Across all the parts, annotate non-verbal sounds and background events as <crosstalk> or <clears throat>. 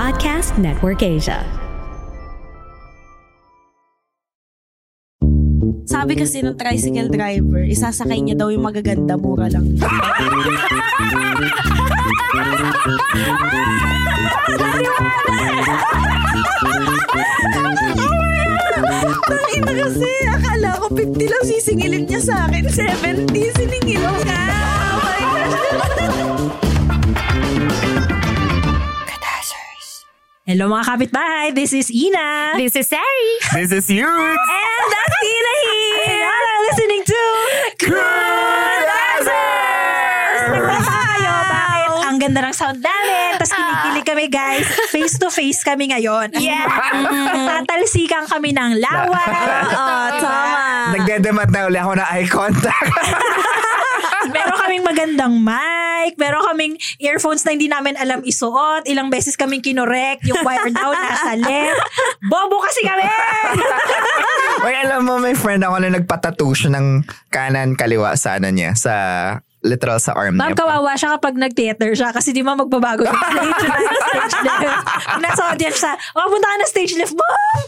Podcast Network Asia. Sabi kasi ng tricycle driver, isasakay niya daw yung magaganda, mura lang. Tangina kasi, akala ko 50 lang sisingilin niya sa akin. 70, siningil ka. Oh my gosh. Hello mga kapitbahay, this is Ina. This is Sari. This is you. And that's Ina here. And you're listening to Good Answers! Nagtaka kayo, bakit ang ganda ng sound namin? Tapos kinikilig kami guys. Face to face kami ngayon. Yeah. Tatalsikan kami ng lawan. <laughs> Oo, tama. Nagdedemat na uli ako na eye contact. <laughs> Kaming magandang mic. Meron kaming earphones na hindi namin alam isuot. Ilang beses kaming kinorek. Yung wire daw nasa left. Bobo kasi kami! <laughs> Uy, alam mo, may friend ako na nagpatattoo siya ng kanan kaliwa sa ano niya, sa literal sa arm Ma'am, niya. kawawa siya kapag nag-theater siya kasi di ba magbabago yung <laughs> stage left, stage left. Kung nasa audience siya, oh, punta ka na stage left. Ma'am?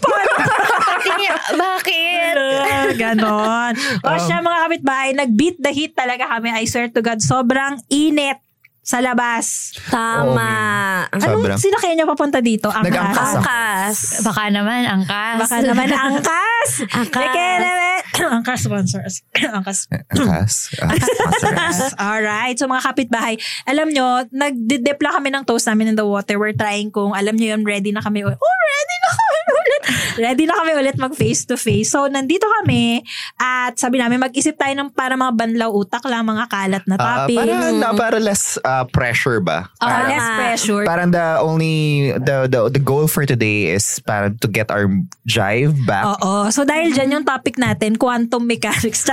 <laughs> Bakit? Ganon. O siya mga kapitbahay, nag-beat the heat talaga kami. I swear to God, sobrang init sa labas. Tama. Sobrang. Anong sinakyan niyo papunta dito? Nag-angkas ako. Angkas. Baka naman, angkas. Baka naman angkas. Angkas. Beke naman. <coughs> angkas sponsors. <coughs> angkas. Angkas. Angkas. Alright. So mga kapitbahay, alam nyo, nag-dip lang kami ng toast namin in the water. We're trying kung, alam nyo yun, ready na kami. Oh, ready na. Ready na kami ulit mag face to face. So nandito kami at sabi namin mag-isip tayo ng para mga banlaw utak lang, mga kalat na Ah, topic. para, na, para less ah, pressure ba? Ah, Parang- less pressure. Parang the only, the, the, the goal for today is parang to get our jive back. Oo. So dahil dyan yung topic natin, quantum mechanics. <laughs>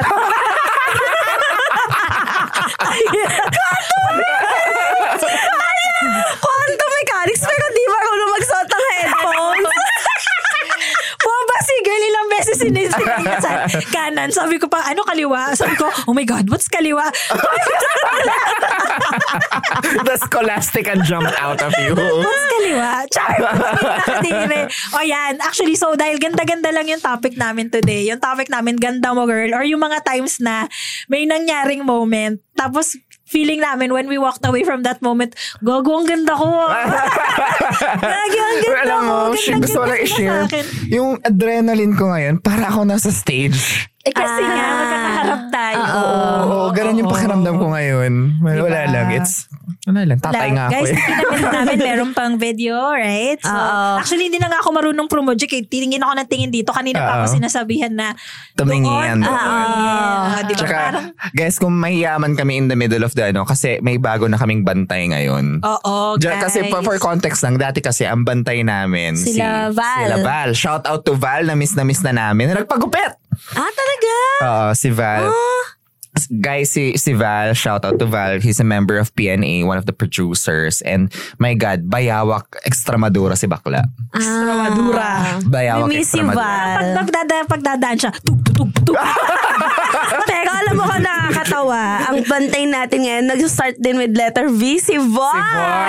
Quantum mechanics, pero di ba ako magsuot ng headphones? Boba si beses sinisingin niya sa kanan. Sabi ko pa, ano kaliwa? Sabi ko, oh my God, what's kaliwa? <laughs> the scholastic and jumped out of you. What's kaliwa? Char! <laughs> O yan. Actually, so dahil ganda-ganda lang yung topic namin today. Yung topic namin, ganda mo girl. Or yung mga times na may nangyaring moment. Tapos, feeling namin when we walked away from that moment, gogo, ang ganda ko. <laughs> Gagi, ang ganda Alam mo, ko. Ganda- gusto ko lang i-share. Yung adrenaline ko ngayon, para ako nasa stage. Eh kasi nga, magkakaharap tayo. Oo, ganun yung pakiramdam ko ngayon. Wala, Diba? lang. It's, wala lang. Tatay nga ako Guys, eh. pinamit namin meron pang video, right? So, Oo. actually, hindi na nga ako marunong promote. Kaya tingin ako ng tingin dito. Kanina pa ako Oo. sinasabihan na Tumingin. Oo. Ah, di ba? Tsaka, Parang, guys, kung mahiyaman kami in the middle of the ano, kasi may bago na kaming bantay ngayon. oo, guys. kasi for, for context lang, dati kasi ang bantay namin Sila si, Val. Sila Val. Shout out to Val na miss na miss na namin. Nagpagupit! Ah, talaga? Oo, si Val. Guys, si, si Val, shout out to Val. He's a member of PNA, one of the producers. And my God, bayawak extramadura si bakla. Extramadura. Bayawak We miss extramadura. Val. Pag, pagdada, pagdadaan siya, tug, tug, tug, tug. <laughs> Pero alam mo ka nakakatawa. Ang bantay natin ngayon, nag-start din with letter V, si Von. Si Boy!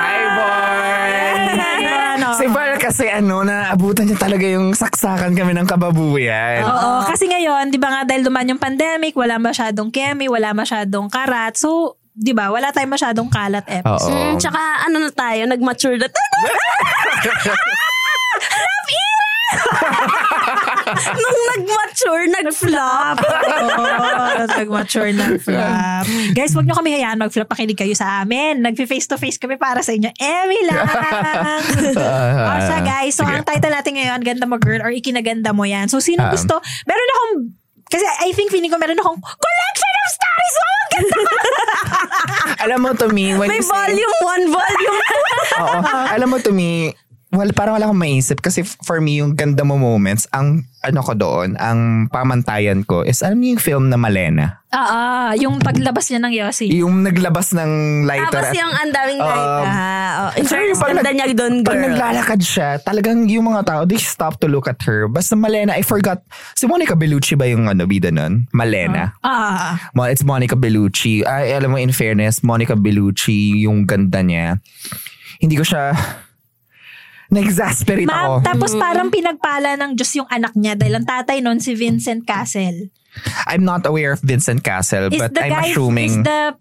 Hi, Boy! Ano? Si Val kasi ano, naabutan niya talaga yung saksakan kami ng kababuyan. Oo, kasi ngayon, di ba nga dahil duman yung pandemic, wala masyadong kemi, wala masyadong karat. So, di ba, wala tayong masyadong kalat episode. Oo. Mm, tsaka ano na tayo, nag-mature na tayo. <laughs> Nung nag-mature, nag-flop. Oo, nag-mature na flop. Guys, wag nyo kami hayaan mag-flop. Pakinig kayo sa amin. Nag-face to face kami para sa inyo. Emmy lang. <laughs> siya guys, so Sige. ang title natin ngayon, Ganda Mo Girl or Ikinaganda Mo Yan. So sino Um, gusto? Meron akong kasi I think feeling ko meron akong collection of stories <laughs> alam mo to me, when May you say, volume 1, volume <laughs> Oo. alam mo to me, well, parang wala akong maisip kasi for me, yung ganda mo moments, ang ano ko doon, ang pamantayan ko is, alam niyo yung film na Malena? Ah, ah, yung paglabas niya ng Yossi. Yung naglabas ng lighter. Tapos at- yung ang daming Um, light. Ah, oh. In fairness, pag ganda niya doon, Pag girl. naglalakad siya, talagang yung mga tao, they stop to look at her. Basta Malena, I forgot. Si Monica Bellucci ba yung ano, bida nun? Malena. Ah, Mo- It's Monica Bellucci. Ay, alam mo, in fairness, Monica Bellucci, yung ganda niya. Hindi ko siya... Na-exasperate ako. ma'am, tapos parang pinagpala ng Diyos yung anak niya dahil ang tatay nun si Vincent Castle. I'm not aware of Vincent Castle, Is but the I'm guy assuming... is the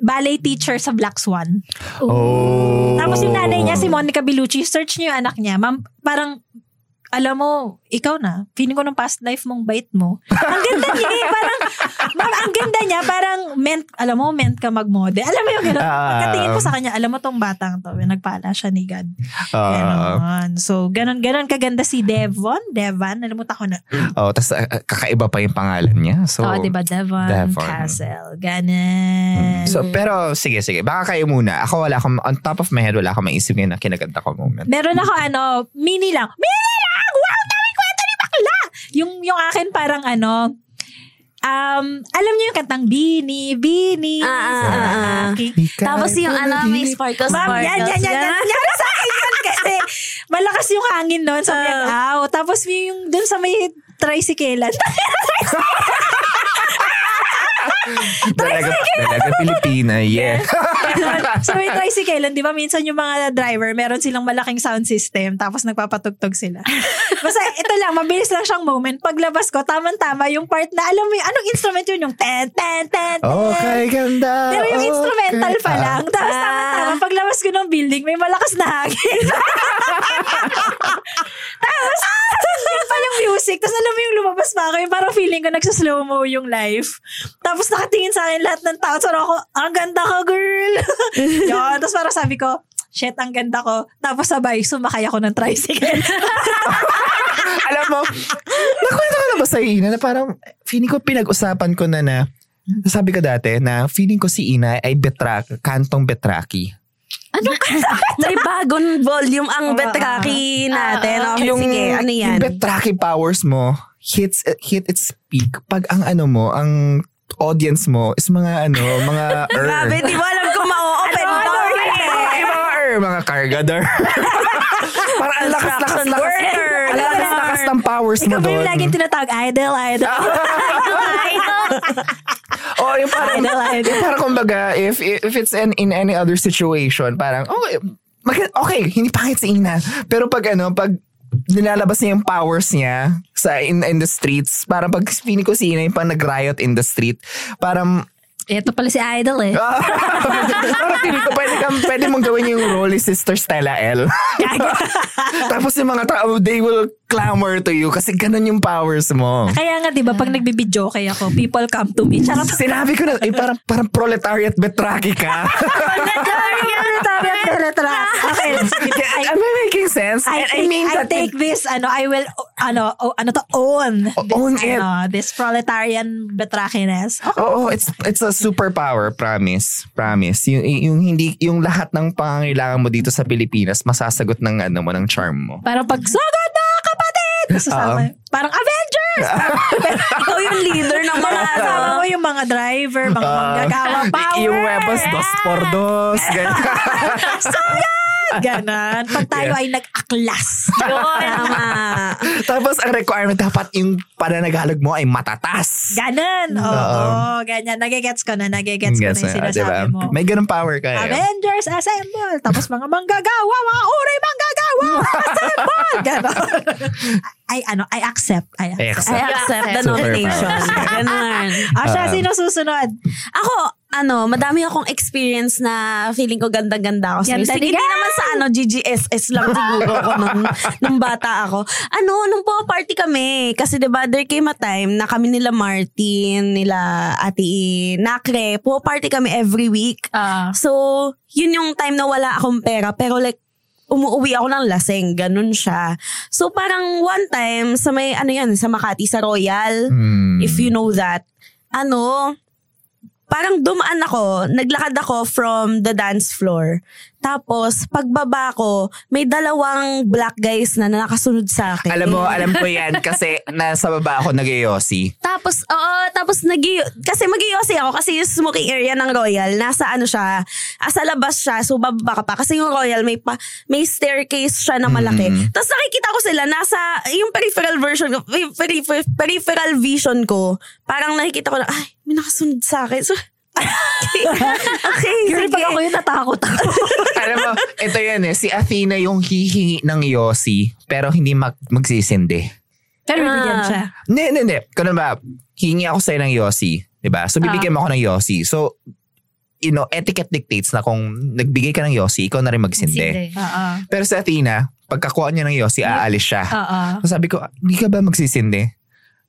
ballet teacher sa Black Swan. oh. Tapos yung nanay niya, si Monica Bellucci, search niyo yung anak niya. Ma'am, parang, alam mo, ikaw na. Feeling ko nung past life mong bait mo. Ang ganda niya eh. Parang, ma'am, ang ganda niya. Parang, meant, alam mo, meant ka mag-model. Alam mo yung gano'n. Ah. Pagkatingin ko sa kanya, alam mo tong batang to. Nagpala siya ni God. Ah. Ganon. So, ganon, ganon kaganda si Devon. Devan, nalimutan ko na. oh, tapos uh, kakaiba pa yung pangalan niya. So, oh, diba? Devon, Devon. Castle. Ganon. So, pero sige, sige. Baka kayo muna. Ako wala akong, on top of my head, wala akong maisip ngayon na kinaganda ko moment. Meron ako ano, mini lang. Mini lang! Wow, daming kwento ni bakla! Yung, yung akin parang ano, um, alam niyo yung kantang Bini, Bini. Ah, ah, ah, ah. Okay. Tapos yung ano, may sparkles, Ma'am, sparkles. yan, yan, yan, yan, yan, sa akin yan kasi malakas yung hangin doon sa Miagao. Tapos yung doon sa may tricyclean. <laughs> Talaga, talaga Pilipina, yeah. <laughs> <laughs> sa may <laughs> tricyclean, di ba minsan yung mga driver, meron silang malaking sound system tapos nagpapatugtog sila. Basta ito lang, mabilis lang siyang moment. Paglabas ko, tamang-tama yung part na, alam mo yung, anong instrument yun? Yung ten, ten, ten, ten. okay, ganda. Pero yung okay. instrumental pa Ah. lang. Tapos tama-tama, paglabas ko ng building, may malakas na hangin. <laughs> Tapos, yun pa yung music. Tapos alam mo yung lumabas pa ako, yung parang feeling ko nagsaslow mo yung life. Tapos nakatingin sa akin lahat ng tao. So ako, ang ganda ko, girl. <laughs> Yun. Tapos parang sabi ko, shit, ang ganda ko. Tapos sabay, sumakay ako ng tricycle. <laughs> Alam mo, nakwento ko na ba sa Ina na parang feeling ko pinag-usapan ko na na sabi ko dati na feeling ko si Ina ay betrak, kantong betraki. Ano ka? May bagong volume ang Betraki natin. Okay, sige, ano yan? Yung betraki powers mo hits hit its peak pag ang ano mo, ang audience mo is mga ano, mga er. <laughs> Grabe, di mo alam kung ma-open Ano, door ano, Ay, mga cargador. <laughs> Parang ang lakas-lakas lakas. Ang lakas-lakas ng powers mo Ikaw ba doon. yung laging tinatawag, idol, <laughs> idol. Oh, yung parang, Idol, idol. yung parang kumbaga, if, if it's in, in any other situation, parang, oh, mag- okay, hindi pangit si Ina. Pero pag ano, pag nilalabas niya yung powers niya sa in, in the streets, parang pag feeling ko si Ina yung pang nag-riot in the street, parang Ito pala si idol eh. <laughs> Parang feeling ko pwede, kang, pwede mong gawin yung role ni Sister Stella L. <laughs> Tapos yung mga tao, they will clamor to you kasi ganun yung powers mo. Kaya nga, di ba, pag nagbibidyo kay ako, people come to me. Charot. Sinabi ko na, eh, parang, parang proletariat betraki ka. Okay. Am I making sense? I, take, I, mean that take this, ano, I will, ano, oh, ano to, own. This, Own it. Ano, this proletarian betrakiness. Okay. Oo, it's it's a superpower, promise. Promise. Yung, yung hindi yung lahat ng pangangailangan mo dito sa Pilipinas masasagot ng ano mo ng charm mo. Parang pag, sugod sasama, parang Avengers! <laughs> Ikaw yung leader ng mga. <laughs> Kasama mo yung mga driver, mga manggagawa <laughs> power. Ah, Yung weapons, dos por dos. ganyan. Ganon. Pag tayo ay nag-aklas. Tama. Tapos ang requirement dapat yung pananagalog mo ay matatas. Ganon. Oo, ganyan. Nagigets ko na, nagigets ko na yung ah, sinasabi diba? mo. May ganun power ka. eh. Avengers assemble. Tapos mga manggagawa, mga uri manggagawa, assemble. <laughs> Ganon. I, ano, I accept. I I accept. accept. I accept the nomination. Ganun. Siya, Um, sino susunod? Ako, ano, madami akong experience na feeling ko ganda-ganda ako. Ganda Seriously, ni hindi naman sa ano, GGSS lang siguro ako nung, <laughs> nung bata ako. Ano, nung po party kami. Kasi diba, there came a time na kami nila Martin, nila Ate Nakre, po party kami every week. Ah. So, yun yung time na wala akong pera. Pero like, umuwi ako ng laseng. Ganun siya. So, parang one time, sa may, ano yan, sa Makati, sa Royal. Hmm. If you know that. Ano, parang dumaan ako, naglakad ako from the dance floor. Tapos, pagbaba ko, may dalawang black guys na nakasunod sa akin. Alam mo, alam ko yan kasi nasa baba ako nag Tapos, oo, tapos nag kasi mag ako kasi yung smoking area ng Royal, nasa ano siya, ah, sa labas siya, so bababa ka pa. Kasi yung Royal, may, pa, may staircase siya na malaki. Mm. Tapos nakikita ko sila, nasa, yung peripheral version, ko- peri- peri- peripheral vision ko, parang nakikita ko na, ay, may nakasunod sa akin. So, okay, Girl, sige. pag ako yung natakot ako. <laughs> alam mo, ito yan eh. Si Athena yung hihingi ng Yossi pero hindi mag- magsisindi. Pero bibigyan Ah. siya. Hindi, hindi, hindi. Kano ba, hihingi ako sa'yo ng Yossi. Diba? So, bibigyan mo ako ng Yossi. So, you know, etiquette dictates na kung nagbigay ka ng Yossi, ikaw na rin magsindi. Sindi. Oo. Pero sa Athena, pagkakuha niya ng Yossi, aalis siya. Oo. So sabi ko, hindi ka ba magsisindi?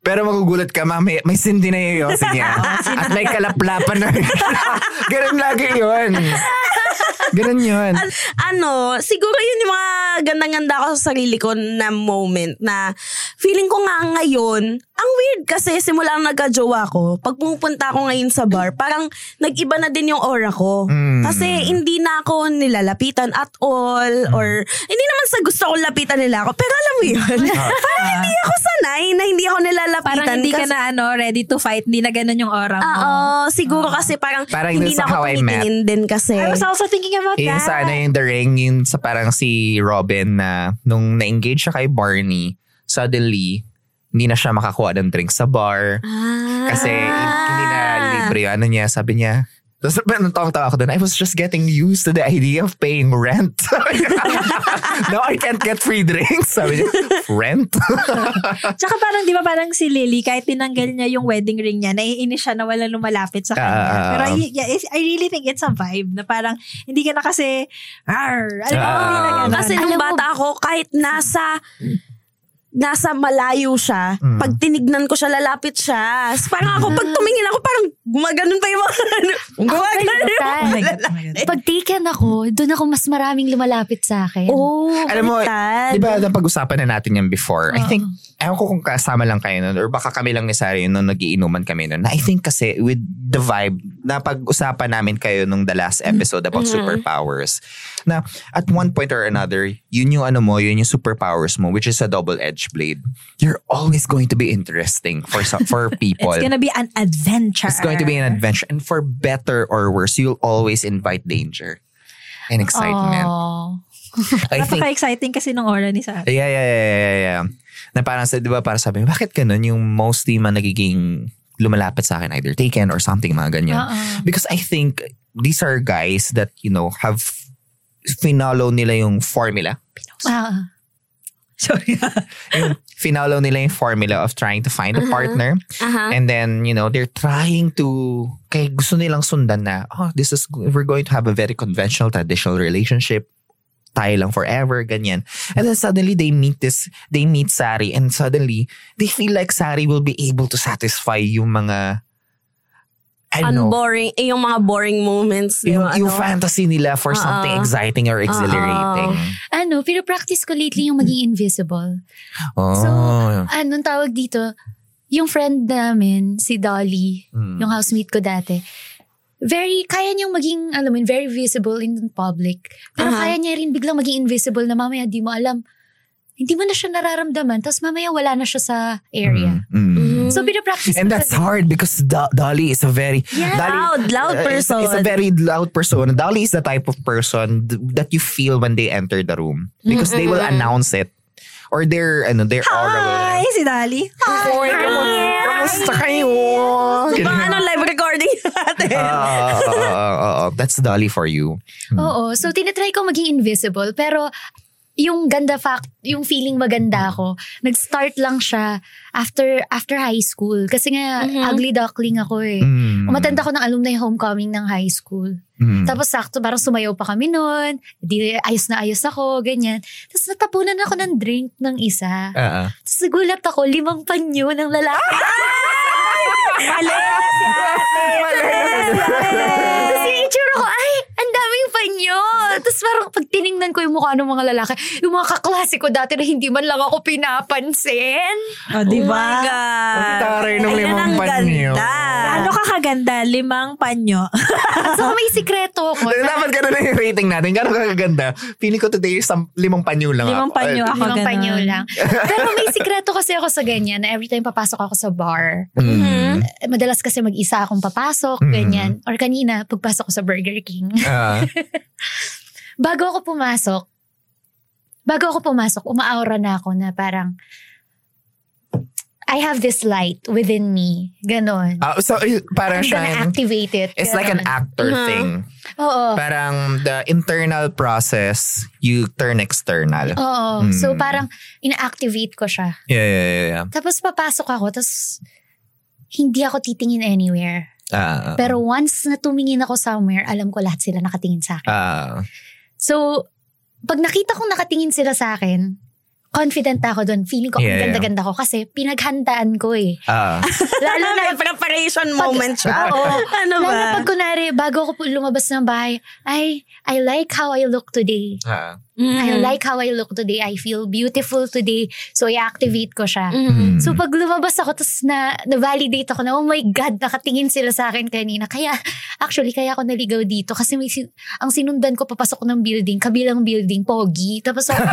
Pero magugulat ka, ma, may, may sindi na yung yosi niya. At may kalaplapan na. <laughs> Ganun lagi yun. Ganun yun. ano, siguro yun yung mga ganda-ganda ako sa sarili ko na moment na feeling ko nga ngayon, ang weird kasi simula nang nagka-jowa ko, pag pumupunta ako ngayon sa bar, parang nag-iba na din yung aura ko. Mm. Kasi hindi na ako nilalapitan at all or hindi naman sa gusto ko lapitan nila ako. Pero alam mo yun, <laughs> parang hindi ako sanay na hindi ako nilalapitan. Parang hindi ka na ano, ready to fight. Hindi na ganun yung aura mo. Oo, siguro kasi parang, Parang hindi na ako tumitingin din kasi. I was also thinking about Yung that. sa ano yung The Ring, yung sa parang si Robin na nung na-engage siya kay Barney, suddenly, hindi na siya makakuha ng drink sa bar. Ah. Kasi hindi na libre yung ano niya. Sabi niya, tapos natawang-tawa ako doon, I was just getting used to the idea of paying rent. <laughs> No, I can't get free drinks. Sabi niya, rent? <laughs> Tsaka parang, di ba parang si Lily, kahit tinanggal niya yung wedding ring niya, naiinis siya na walang lumalapit sa kanya. Ah, Pero ah. I, yeah, I really think it's a vibe na parang, hindi ka na kasi, Arr, alam mo, hindi na ganun. Kasi nung bata ako, kahit nasa nasa malayo siya, Mm. pag tinignan ko siya, lalapit siya. So, parang ako, pag tumingin ako, parang gumaganon pa yung mga ano. Gumaganon yung mga. Oh my God, oh my lalaki. God. Pag taken ako, doon ako mas maraming lumalapit sa akin. Oh, Alam mo, di ba napag-usapan na natin yan before? I think, ewan ko kung kasama lang kayo nun or baka kami lang ni Sari nung nagiinuman kami nun. Na I think kasi with the vibe, napag-usapan namin kayo nung the last episode about superpowers. Na at one point or another, yun yung ano mo, yun yung superpowers mo, which is a double-edged blade. You're always going to be interesting for some, for <laughs> people. It's gonna be an adventure. It's going to be an adventure. And for better or worse, you'll always invite danger and excitement. I think Napaka-exciting kasi nung aura ni Sarah. Yeah, yeah, yeah, yeah, yeah. Na parang sa, di ba, para sabi, bakit ganun yung mostly man nagiging lumalapit sa akin, either taken or something, mga ganyan. Oo. Because I think these are guys that, you know, have finalo nila yung formula. Ah. <laughs> Sorry. Yung finalo nila yung formula of trying to find a partner. Aha. And then, you know, they're trying to, kaya gusto nilang sundan na, oh, this is, we're going to have a very conventional, traditional relationship. Tayo lang forever, ganyan. And then suddenly they meet this, they meet Sari and suddenly they feel like Sari will be able to satisfy yung mga, I don't know, Unboring, eh, yung mga boring moments. yung, Yung, yung ano, fantasy nila for something Oo. exciting or exhilarating. Ano, pero practice ko lately yung maging invisible. Oh. So, anong tawag dito? Yung friend namin, si Dolly, Mm. yung housemate ko dati, very, kaya niyang maging, alam mo, very visible in public. Pero Aha. kaya niya rin biglang maging invisible na mamaya di mo alam, hindi mo na siya nararamdaman, tapos mamaya wala na siya sa area. Mm, mm. Mhm. So, pinapractice And that's sa- hard because Do- Dolly is a very Yeah. Dolly, Loud, loud uh, is- person. Is a very loud person. Dolly is the type of person th- that you feel when they enter the room because they will announce it or their ano their aura will. Hi, si Dali. Hoy, kamu- kamusta kayo? Mga ano, live recording <laughs> natin. Ah, oo, oo, oo. That's Dolly for you. Oo. So, tinatry ko maging invisible. Pero, yung ganda fact, yung feeling maganda ako, nag-start lang siya after after high school. Kasi nga, ugly duckling ako eh. Mm. Umatenda ko ng alumni homecoming ng high school. Mm. Tapos sakto, parang sumayaw pa kami noon. Di, ayos na ayos ako, ganyan. Tapos natapunan ako ng drink ng isa. Ah, ah. Tapos nagulat ako, limang panyo ng lalaki. Mali! Tapos yung itsura ko, ay, ang panyo. Tapos parang pag tiningnan ko yung mukha ng mga lalaki. Yung mga kaklase ko dati na hindi man lang ako pinapansin. O, di Oh ba? my God. Ang taray ng limang ang panyo. ganda. Ano ka kaganda? Limang panyo. <laughs> So may sikreto ko. na- Dapat ganun na yung rating natin. Gano'n kaganda. Feeling ko today, sam- limang panyo lang Limang ako. panyo ako. Limang ganun. panyo lang. Pero may sikreto kasi ako sa ganyan na every time papasok ako sa bar, Mm. eh, madalas kasi mag-isa akong papasok, Mhm. ganyan. Or kanina, pagpasok ko sa Burger King. Ah. <laughs> bago ako pumasok, bago ako pumasok, umaaura na ako na parang, I have this light within me. Ganon. Ah, so, parang I'm siya, gonna activate it. it's like an Ganon. actor Mhm. thing. Oo. Parang the internal process, you turn external. Oo. Mm. So parang ina-activate ko siya. Yeah, yeah, yeah. yeah. Tapos papasok ako, tapos hindi ako titingin anywhere. Ah, Pero once na tumingin ako somewhere, alam ko lahat sila nakatingin sa akin. ah, So, pag nakita kong nakatingin sila sa akin, confident ako doon. Feeling ko, Yeah, ang ganda-ganda ko kasi pinaghandaan ko eh. ah. <laughs> Lalo na, May preparation moment siya. Oo. Ano lalo na ba? pag kunwari, bago ako po lumabas ng bahay, ay, I like how I look today. Ah. I like how I look today. I feel beautiful today. So, i-activate ko siya. Mhm. So, pag lumabas ako, tapos na, na-validate ako na, oh my God, nakatingin sila sa akin kanina. Kaya, actually, kaya ako naligaw dito. Kasi may, sin- ang sinundan ko papasok ng building, kabilang building, pogi. Tapos ako, <laughs>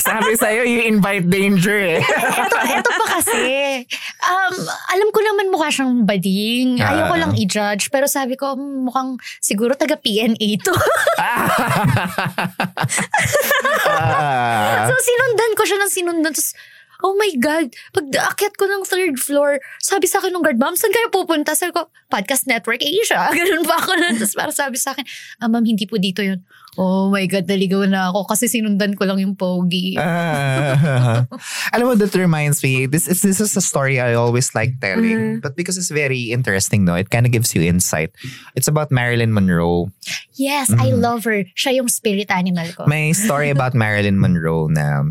Sabi sa'yo, you invite danger eh. <laughs> eto, eto pa kasi. Um, alam ko naman mukha siyang bading. Ayoko Ah. lang i-judge. Pero sabi ko, "Hmm, mukhang siguro taga PNA to. <laughs> Ah. <laughs> so, sinundan ko siya ng sinundan. Tapos, oh my God, pag aakyat ko ng third floor, sabi sa akin ng guard, ma'am, saan kayo pupunta? Sabi ko, Podcast Network Asia. <laughs> Ganun pa ako nun. Tapos parang sabi sa akin, ah, ma'am, hindi po dito yun. Oh my God, naligaw na ako kasi sinundan ko lang yung pogi. Ah. Alam mo, that reminds me, this is, this is a story I always like telling. But because it's very interesting, no, it kind of gives you insight. It's about Marilyn Monroe. yes, I love her. Siya yung spirit animal ko. May story about Marilyn Monroe na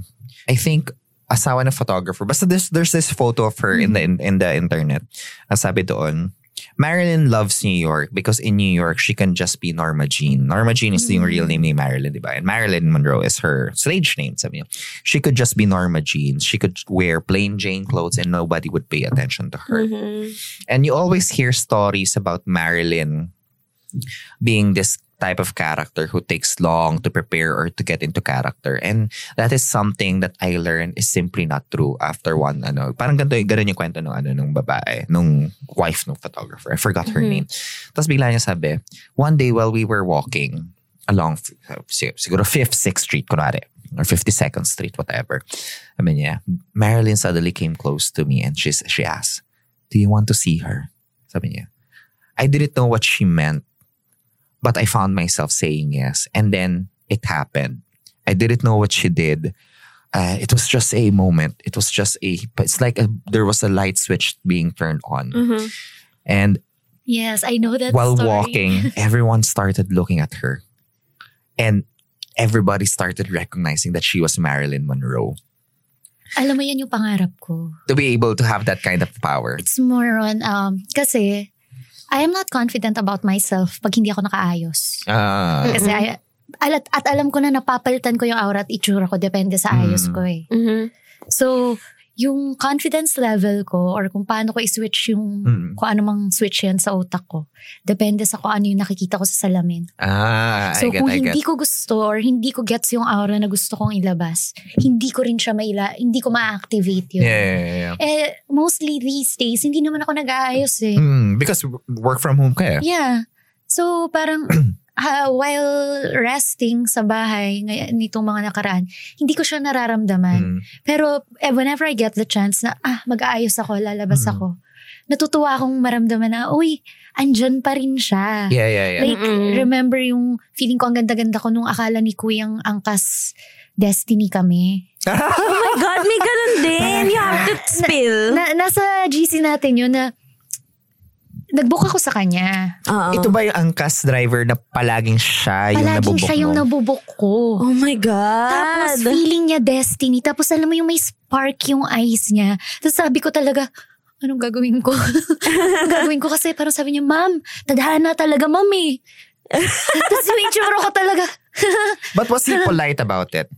I think asawa ng photographer. Basta there's, there's this photo of her in the in, in the internet. Ang sabi doon, Marilyn loves New York because in New York, she can just be Norma Jean. Norma Jean is the real name ni Marilyn, di ba? And Marilyn Monroe is her stage name, sabi niya. She could just be Norma Jean. She could wear plain Jane clothes and nobody would pay attention to her. Mhm. And you always hear stories about Marilyn being this type of character who takes long to prepare or to get into character. And that is something that I learned is simply not true after one, ano, parang ganito, ganun yung kwento nung, ano, nung babae, nung wife ng photographer. I forgot her name. Tapos bigla niya sabi, one day while we were walking along, sig- siguro 5th, 6th Street, kunwari, or 52nd Street, whatever. Sabi niya, Marilyn suddenly came close to me and she's, she asked, do you want to see her? Sabi niya. I didn't know what she meant, but I found myself saying yes. And then it happened. I didn't know what she did. Uh, it was just a moment. It was just a, it's like a, there was a light switch being turned on. Mhm. And Yes, I know that while story. walking, <laughs> everyone started looking at her. And everybody started recognizing that she was Marilyn Monroe. Alam mo yan yung pangarap ko. To be able to have that kind of power. It's more on, um, kasi I am not confident about myself pag hindi ako nakaayos. Ah, Kasi I, alat, at alam ko na napapalitan ko yung aura at itsura ko depende sa ayos Mm. ko eh. Mhm. So, yung confidence level ko or kung paano ko i-switch yung Mm. kung ano mang switch yan sa utak ko. Depende sa kung ano yung nakikita ko sa salamin. ah, So I get, kung I get. hindi ko gusto or hindi ko gets yung aura na gusto kong ilabas, hindi ko rin siya maila, hindi ko ma-activate yun. Yeah, yeah, yeah, yeah. Eh, mostly these days, hindi naman ako nag-aayos eh. Mm, because work from home ka eh. Yeah. So parang <clears throat> ah, while resting sa bahay nitong mga nakaraan, hindi ko siya nararamdaman. Mm. Pero eh, whenever I get the chance na ah, mag-aayos ako, lalabas Mm. ako, natutuwa akong maramdaman na, uy, andyan pa rin siya. Yeah, yeah, yeah. Like, Mm-mm. remember yung feeling ko ang ganda-ganda ko nung akala ni Kuyang angkas destiny kami. <laughs> Oh my God, may ganun din. You have to spill. Na, nasa GC natin yun na nag-book ako sa kanya. Oo. Ito ba yung angkas driver na palaging siya yung Palaging nabubok siya yung mo? nabubok ko. Oh my God. Tapos feeling niya destiny. Tapos alam mo yung may spark yung eyes niya. Tapos sabi ko talaga, anong gagawin ko? <laughs> anong gagawin ko kasi parang sabi niya, ma'am, tadhana talaga ma'am eh. <laughs> Tapos yung itsura ko talaga. <laughs> But was he polite about it?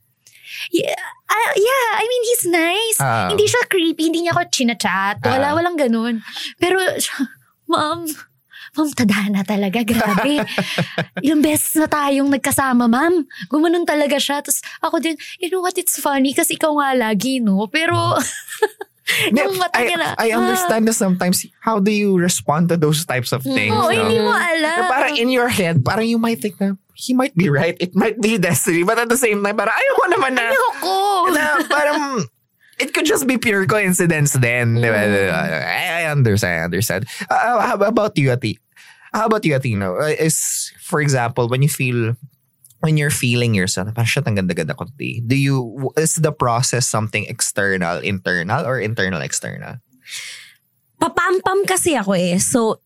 yeah, ah, yeah, I mean, he's nice. Ah. hindi siya creepy, hindi niya ako chinachat. Wala, Ah. walang ganun. Pero, siya, ma'am, ma'am, tadhana talaga, grabe. Ilang beses na tayong nagkasama, ma'am. Gumanon talaga siya. Tapos ako din, you know what, it's funny kasi ikaw nga lagi, no? Pero, <laughs> yung mata I, niya na, I understand na sometimes, how do you respond to those types of things? Oh, no? hindi mo alam. Na parang in your head, parang you might think na, he might be right. It might be <laughs> destiny. But at the same time, parang ayaw mo naman na, Ayoko. na parang, it could just be pure coincidence then. ba? I, I understand, I understand. Uh, how about you, Ati? How about you, Athena? Uh, Is, for example, when you feel, when you're feeling yourself, parang shit, ang ganda-ganda ko today. Do you, is the process something external, internal, or internal, external? Papampam kasi ako eh. So,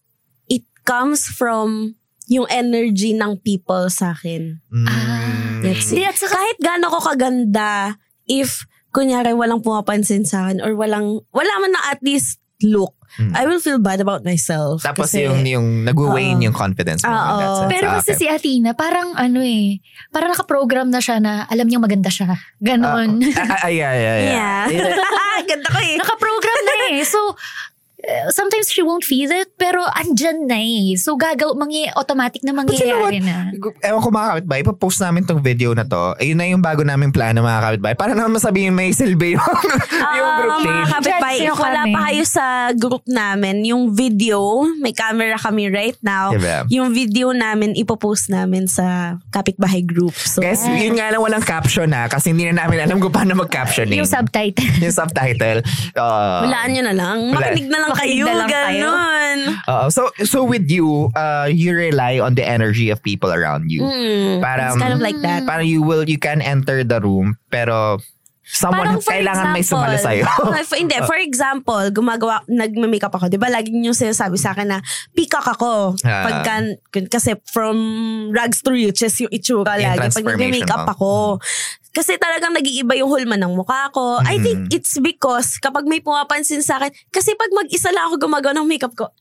it comes from yung energy ng people sa akin. Mm. That's it. At saka- Kahit gaano ko kaganda, if kunyari walang pumapansin sa akin or walang, wala man na at least look, Mm. I will feel bad about myself. Tapos kasi, yung, yung nag-wane Oo. yung confidence mo. in that Oo. sense Pero sa kasi akin. si Athena, parang ano eh, parang nakaprogram na siya na alam niyang maganda siya. Ganon. Ah, ah, yeah, yeah, yeah. Yeah. <laughs> Ganda ko eh. Nakaprogram na eh. So, uh, sometimes she won't feel it, pero andyan na eh. So, gagaw, mangi automatic na But you know mangyayari na. Ewan ko mga kapitbahay, ipapost namin tong video na to. Ayun na yung bago namin plano mga kapitbahay. Para naman masabihin may silbi yung, <laughs> yung group Ah, mga kapitbahay, if wala pa kayo sa group namin, yung video, may camera kami right now, Diba? yung video namin, ipopost namin sa kapitbahay group. So, Guys, yun nga lang walang caption na kasi hindi na namin alam kung paano mag-captioning. Yung subtitle. yung subtitle. Uh, walaan nyo na lang. Makinig na lang Na lang kayo. Ganon. uh, so so with you, uh, you rely on the energy of people around you. Mm, Parang- it's kind of like that. Parang you will, you can enter the room, pero someone, Parang kailangan may sumali sa'yo. <laughs> for, hindi, for example, gumagawa, nagme-makeup ako. Di ba, lagi niyo sinasabi sa akin na peacock ako. Ah. Pagka, kasi from rags to riches yung itsura Yung lagi. Pag nagme-makeup ako. Kasi talagang nag-iiba yung hulma ng mukha ko. I think Mm. it's because kapag may pumapansin sa akin, kasi pag mag-isa lang ako gumagawa ng makeup ko,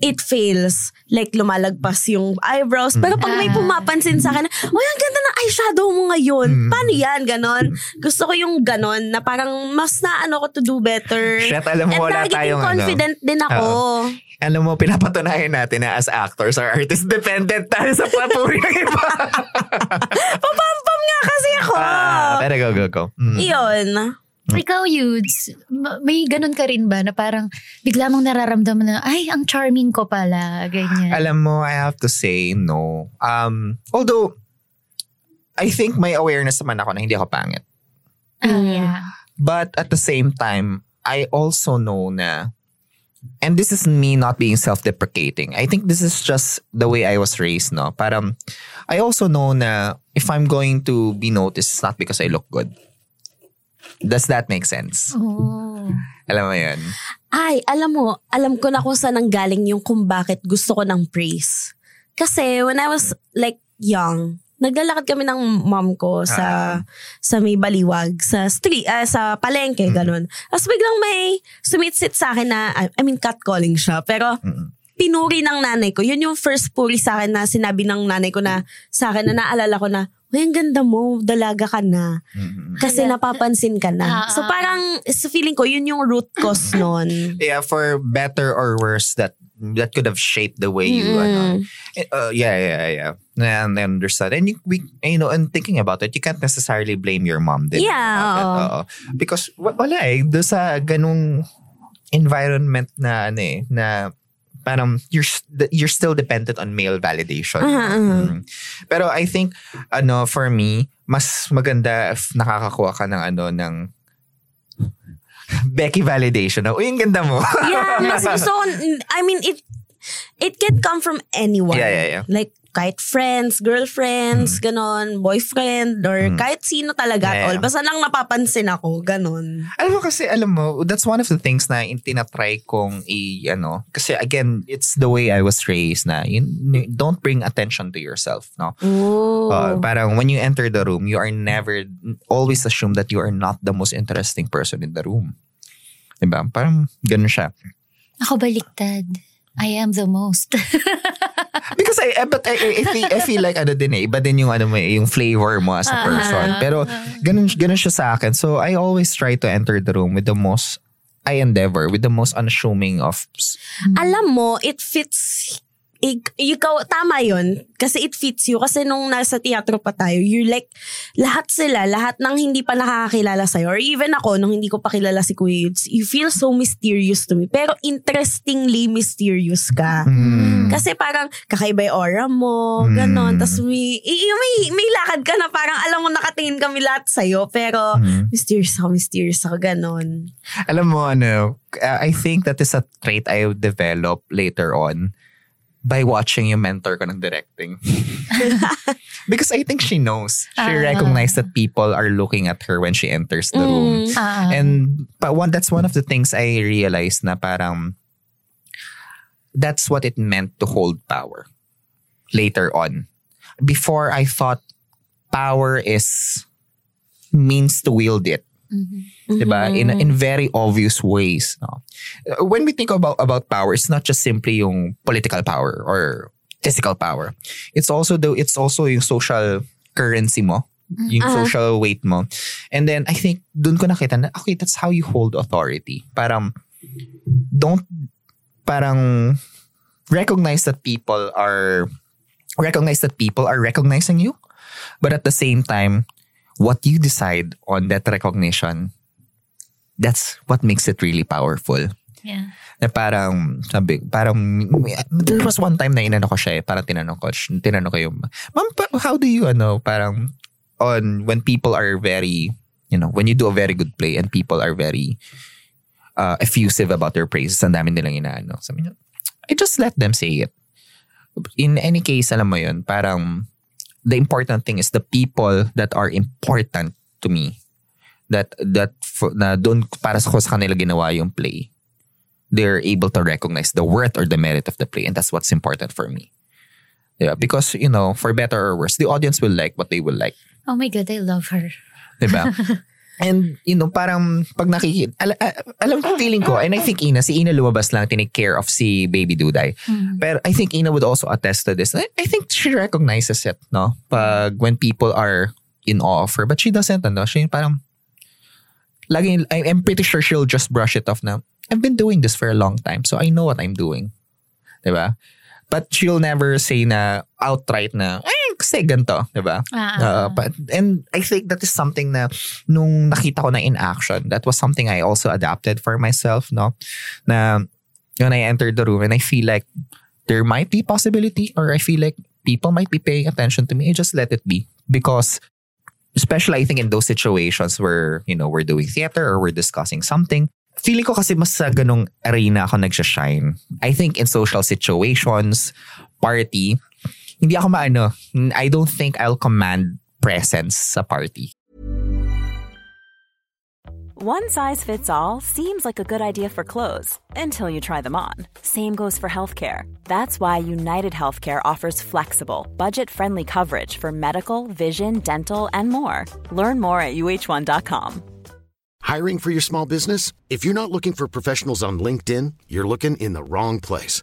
it fails. Like, lumalagpas yung eyebrows. Pero pag may Ah. pumapansin sa akin, uy, ang ganda ng eyeshadow mo ngayon. Mm. Paano yan? Ganon. Gusto ko yung ganon na parang mas na ano ko to do better. Shit, alam mo, At wala nagiging tayong ano. confident din ako. Alam mo, pinapatunayan natin na as actors or artists, dependent tayo sa papuri ng iba. <laughs> Papampam nga kasi ako. Ah, pero go, go, go. Mm. Iyon. Ikaw, Yudes, ma- may ganun ka rin ba na parang bigla mong nararamdaman na, ay, ang charming ko pala, ganyan. Alam mo, I have to say no. Um, although, I think may awareness naman ako na hindi ako pangit. Ah, yeah. But at the same time, I also know na, and this is me not being self-deprecating. I think this is just the way I was raised, no? Parang, I also know na if I'm going to be noticed, it's not because I look good. Does that make sense? Oh. Alam mo yun? Ay, alam mo, alam ko na kung saan ang galing yung kung bakit gusto ko ng praise. Kasi when I was like young, naglalakad kami ng mom ko sa sa may baliwag, sa street, ah, sa palengke, ganun. Tapos biglang may sumitsit sa akin na, I mean, catcalling siya. Pero pinuri ng nanay ko. Yun yung first puri sa akin na sinabi ng nanay ko na sa akin na naalala ko na, Uy, ang ganda mo, dalaga ka na. Kasi napapansin ka na. Ah, so ah, parang, sa feeling ko, yun yung root cause <laughs> nun. Yeah, for better or worse, that that could have shaped the way you, ano, uh, yeah, yeah, yeah. And I understand. And you, we, you know, and thinking about it, you can't necessarily blame your mom din. Yeah. Oo. Because, wa- wala eh, do sa ganung environment na, ano eh, na parang you're you're still dependent on male validation. Aha. Mm. Pero I think ano for me mas maganda if nakakakuha ka ng ano ng Becky validation. Uy, ang ganda mo. yeah, <laughs> mas gusto I mean, it it can come from anyone. Yeah, yeah, yeah. Like, kahit friends, girlfriends, ganon, boyfriend, or kahit sino talaga Mm. Yeah, at all. Basta lang napapansin ako, ganon. alam mo kasi, alam mo, that's one of the things na in- tinatry kong i, ano, kasi again, it's the way I was raised na, you, don't bring attention to yourself, no? Uh, parang when you enter the room, you are never, always assume that you are not the most interesting person in the room. Diba? Parang ganun siya. Ako baliktad. I am the most. <laughs> Because I, eh, but I, I, I, feel, I feel like ano din eh, iba din yung ano eh, yung flavor mo as a person. Pero ganun, ganun siya sa akin. So I always try to enter the room with the most I endeavor with the most unassuming of Alam mo, it fits ikaw, tama yun. Kasi it fits you. Kasi nung nasa teatro pa tayo, you're like, lahat sila, lahat ng hindi pa nakakakilala sa'yo, or even ako, nung hindi ko pa kilala si Kuya Yudes, you feel so mysterious to me. Pero interestingly mysterious ka. Hmm. Kasi parang kakaiba yung aura mo, Mm. ganon. Tapos may, may, may lakad ka na parang alam mo nakatingin kami lahat sa'yo, pero Mm. mysterious ako, mysterious ako, ganon. Alam mo, ano, I think that is a trait I develop later on by watching yung mentor ko ng directing. <laughs> Because I think she knows. She Ah. recognized that people are looking at her when she enters the room. Mm. Ah. And but one that's one of the things I realized na parang that's what it meant to hold power later on. Before I thought power is means to wield it. Diba? In in very obvious ways. No? Uh, When we think about about power, it's not just simply yung political power or physical power. It's also the it's also yung social currency mo, yung Ah. social weight mo. And then I think dun ko nakita na okay, that's how you hold authority. Parang don't parang recognize that people are recognize that people are recognizing you, but at the same time what you decide on that recognition, that's what makes it really powerful. Yeah. Na parang, sabi, parang, there was one time na inano ko siya eh, parang tinanong ko, tinanong ko yung, ma'am, how do you, ano, parang, on, when people are very, you know, when you do a very good play and people are very uh, effusive about their praises, ang dami nilang inaano. Sabi niya, I just let them say it. In any case, alam mo yun, parang, the important thing is the people that are important to me. That that for, na doon para sa ko sa kanila ginawa yung play. They're able to recognize the worth or the merit of the play and that's what's important for me. Yeah because you know for better or worse the audience will like what they will like. Oh my God, I love her. diba <laughs> and you know parang pag nakikita al- al- alam ko feeling ko and I think Ina si Ina lumabas lang tinake care of si Baby Duday. Pero I think Ina would also attest to this. I, I think she recognizes it no? Pag when people are in awe of her but she doesn't ano? She parang lagi I- I'm pretty sure she'll just brush it off na I've been doing this for a long time so I know what I'm doing. Diba? But she'll never say na outright na eh kasi ganito diba Ah. Uh, but and I think that is something na nung nakita ko na in action, that was something I also adapted for myself, no? Na when I entered the room and I feel like there might be possibility or I feel like people might be paying attention to me, I just let it be because especially I think in those situations where, you know, we're doing theater or we're discussing something, feeling ko kasi mas sa ganong arena ako nagsashine. I think in social situations, party, hindi ako maano, I don't think I'll command presence sa party. One size fits all seems like a good idea for clothes until you try them on. Same goes for healthcare. That's why United Healthcare offers flexible, budget friendly coverage for medical, vision, dental, and more. Learn more at uh1.com. Hiring for your small business? If you're not looking for professionals on LinkedIn, you're looking in the wrong place.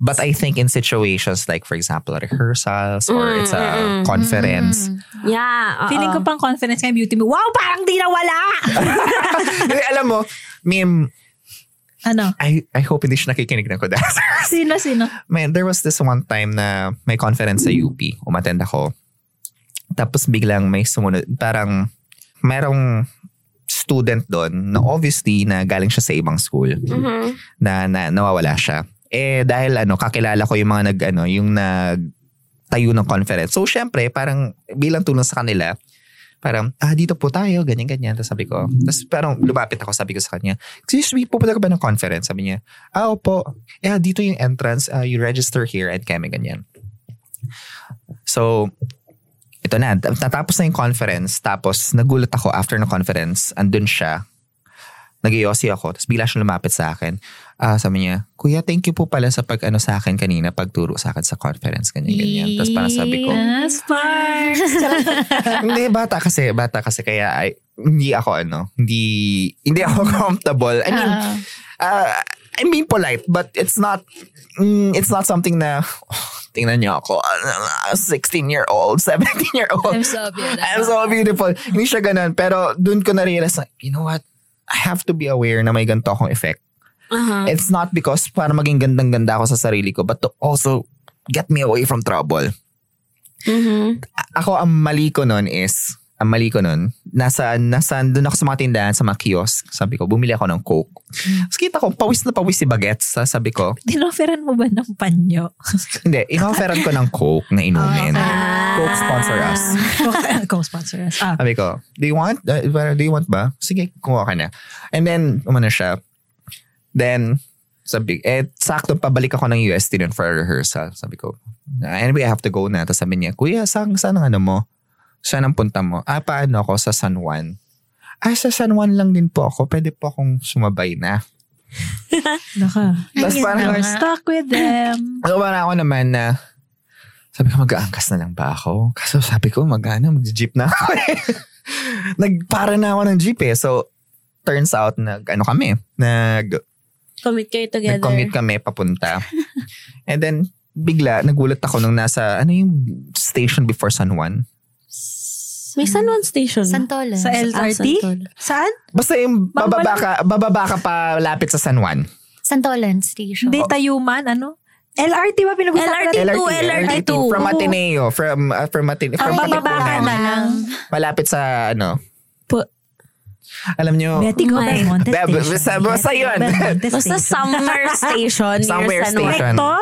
But I think in situations like, for example, rehearsals or it's a conference, Yeah. oo. Feeling ko pang confidence nga yung beauty mo. Wow, parang di nawala! <laughs> Alam mo, Mim, ano? I, I hope hindi siya nakikinig ng Kodasa. <laughs> Sino, sino? Man, there was this one time na may conference sa UP. Umattend ako. Tapos biglang may sumunod. Parang merong student doon na obviously na galing siya sa ibang school na, na nawawala siya. Eh dahil ano kakilala ko yung mga nag ano yung nag tayo ng conference. So syempre parang bilang tulong sa kanila parang, ah, dito po tayo, ganyan-ganyan. Tapos sabi ko, tapos parang lumapit ako, sabi ko sa kanya, excuse me, pupunta ka ba ng conference? Sabi niya, ah, opo. Eh, dito yung entrance, ah, you register here at kami, ganyan. So, ito na, natapos na yung conference, tapos nagulat ako after ng conference, andun siya, nag ako, tapos bigla siya lumapit sa akin. Ah, sabi niya, Kuya, thank you po pala sa pag ano sa akin kanina, pagturo sa akin sa conference, ganyan, ganyan. Tapos parang sabi ko, Ah, sparks. <laughs> hindi, bata kasi, bata kasi, kaya ay, hindi ako ano, hindi, hindi ako <laughs> comfortable. I mean, uh, I mean polite, but it's not, mm, it's not something na, oh, <sighs> tingnan niyo ako, uh, 16-year-old, 17-year-old. I'm so beautiful. I'm so beautiful. Hindi siya ganun. Pero dun ko na-realize na, you know what? I have to be aware na may ganito akong effect. Uh-huh. It's not because para maging gandang-ganda ako sa sarili ko, but to also get me away from trouble. Mhm. A- Ako, ang mali ko nun is, ang mali ko nun, nasa, nasa, doon ako sa mga tindahan, sa mga kiosk. Sabi ko, bumili ako ng Coke. Tapos kita ko, pawis na pawis si Bagets. Sa- Sabi ko, Dinoferan mo ba ng panyo? <laughs> hindi, inofferan ko ng Coke na inumin. Ah. Coke sponsor us. <laughs> Co-sponsor us. Ah. Sabi ko, do you want? Uh, do you want ba? Sige, kumuha ka na. And then, umano siya. Then, sabi, eh, sakto pabalik ako ng UST din for a rehearsal. Sabi ko, anyway, I have to go na. Tapos sabi niya, Kuya, saan, saan ang ano mo? Saan ang punta mo? Ah, paano ako sa San Juan? Ah, sa San Juan lang din po ako. Pwede po akong sumabay na. <laughs> Naka. Tapos parang, You're stuck with them. So parang ako naman na, sabi ko mag-aangkas na lang ba ako? Kaso sabi ko mag-ano, mag-jeep na ako eh. <laughs> Nagpara na ako ng jeep eh. So, turns out, nag, ano kami, nag, Commit kayo together. nag-commute kami papunta. And then, bigla, nagulat ako nung nasa, ano yung station before San Juan? May San Juan Station. Santolan. Sa Ah, LRT? Santol. Saan? Basta yung bababa ka, bababa ka pa lapit sa San Juan. Santolan Station. Hindi, Tayuman, ano? LRT ba pinag-usapan LRT natin? to, LRT to. From Ateneo. From, uh, from Ateneo. From Ang bababa ka Katipunan. na lang. Malapit sa, ano, Po- alam nyo, Betty Go Be- be- Station. basta- yun. Basta summer station. Juan. station. Recto?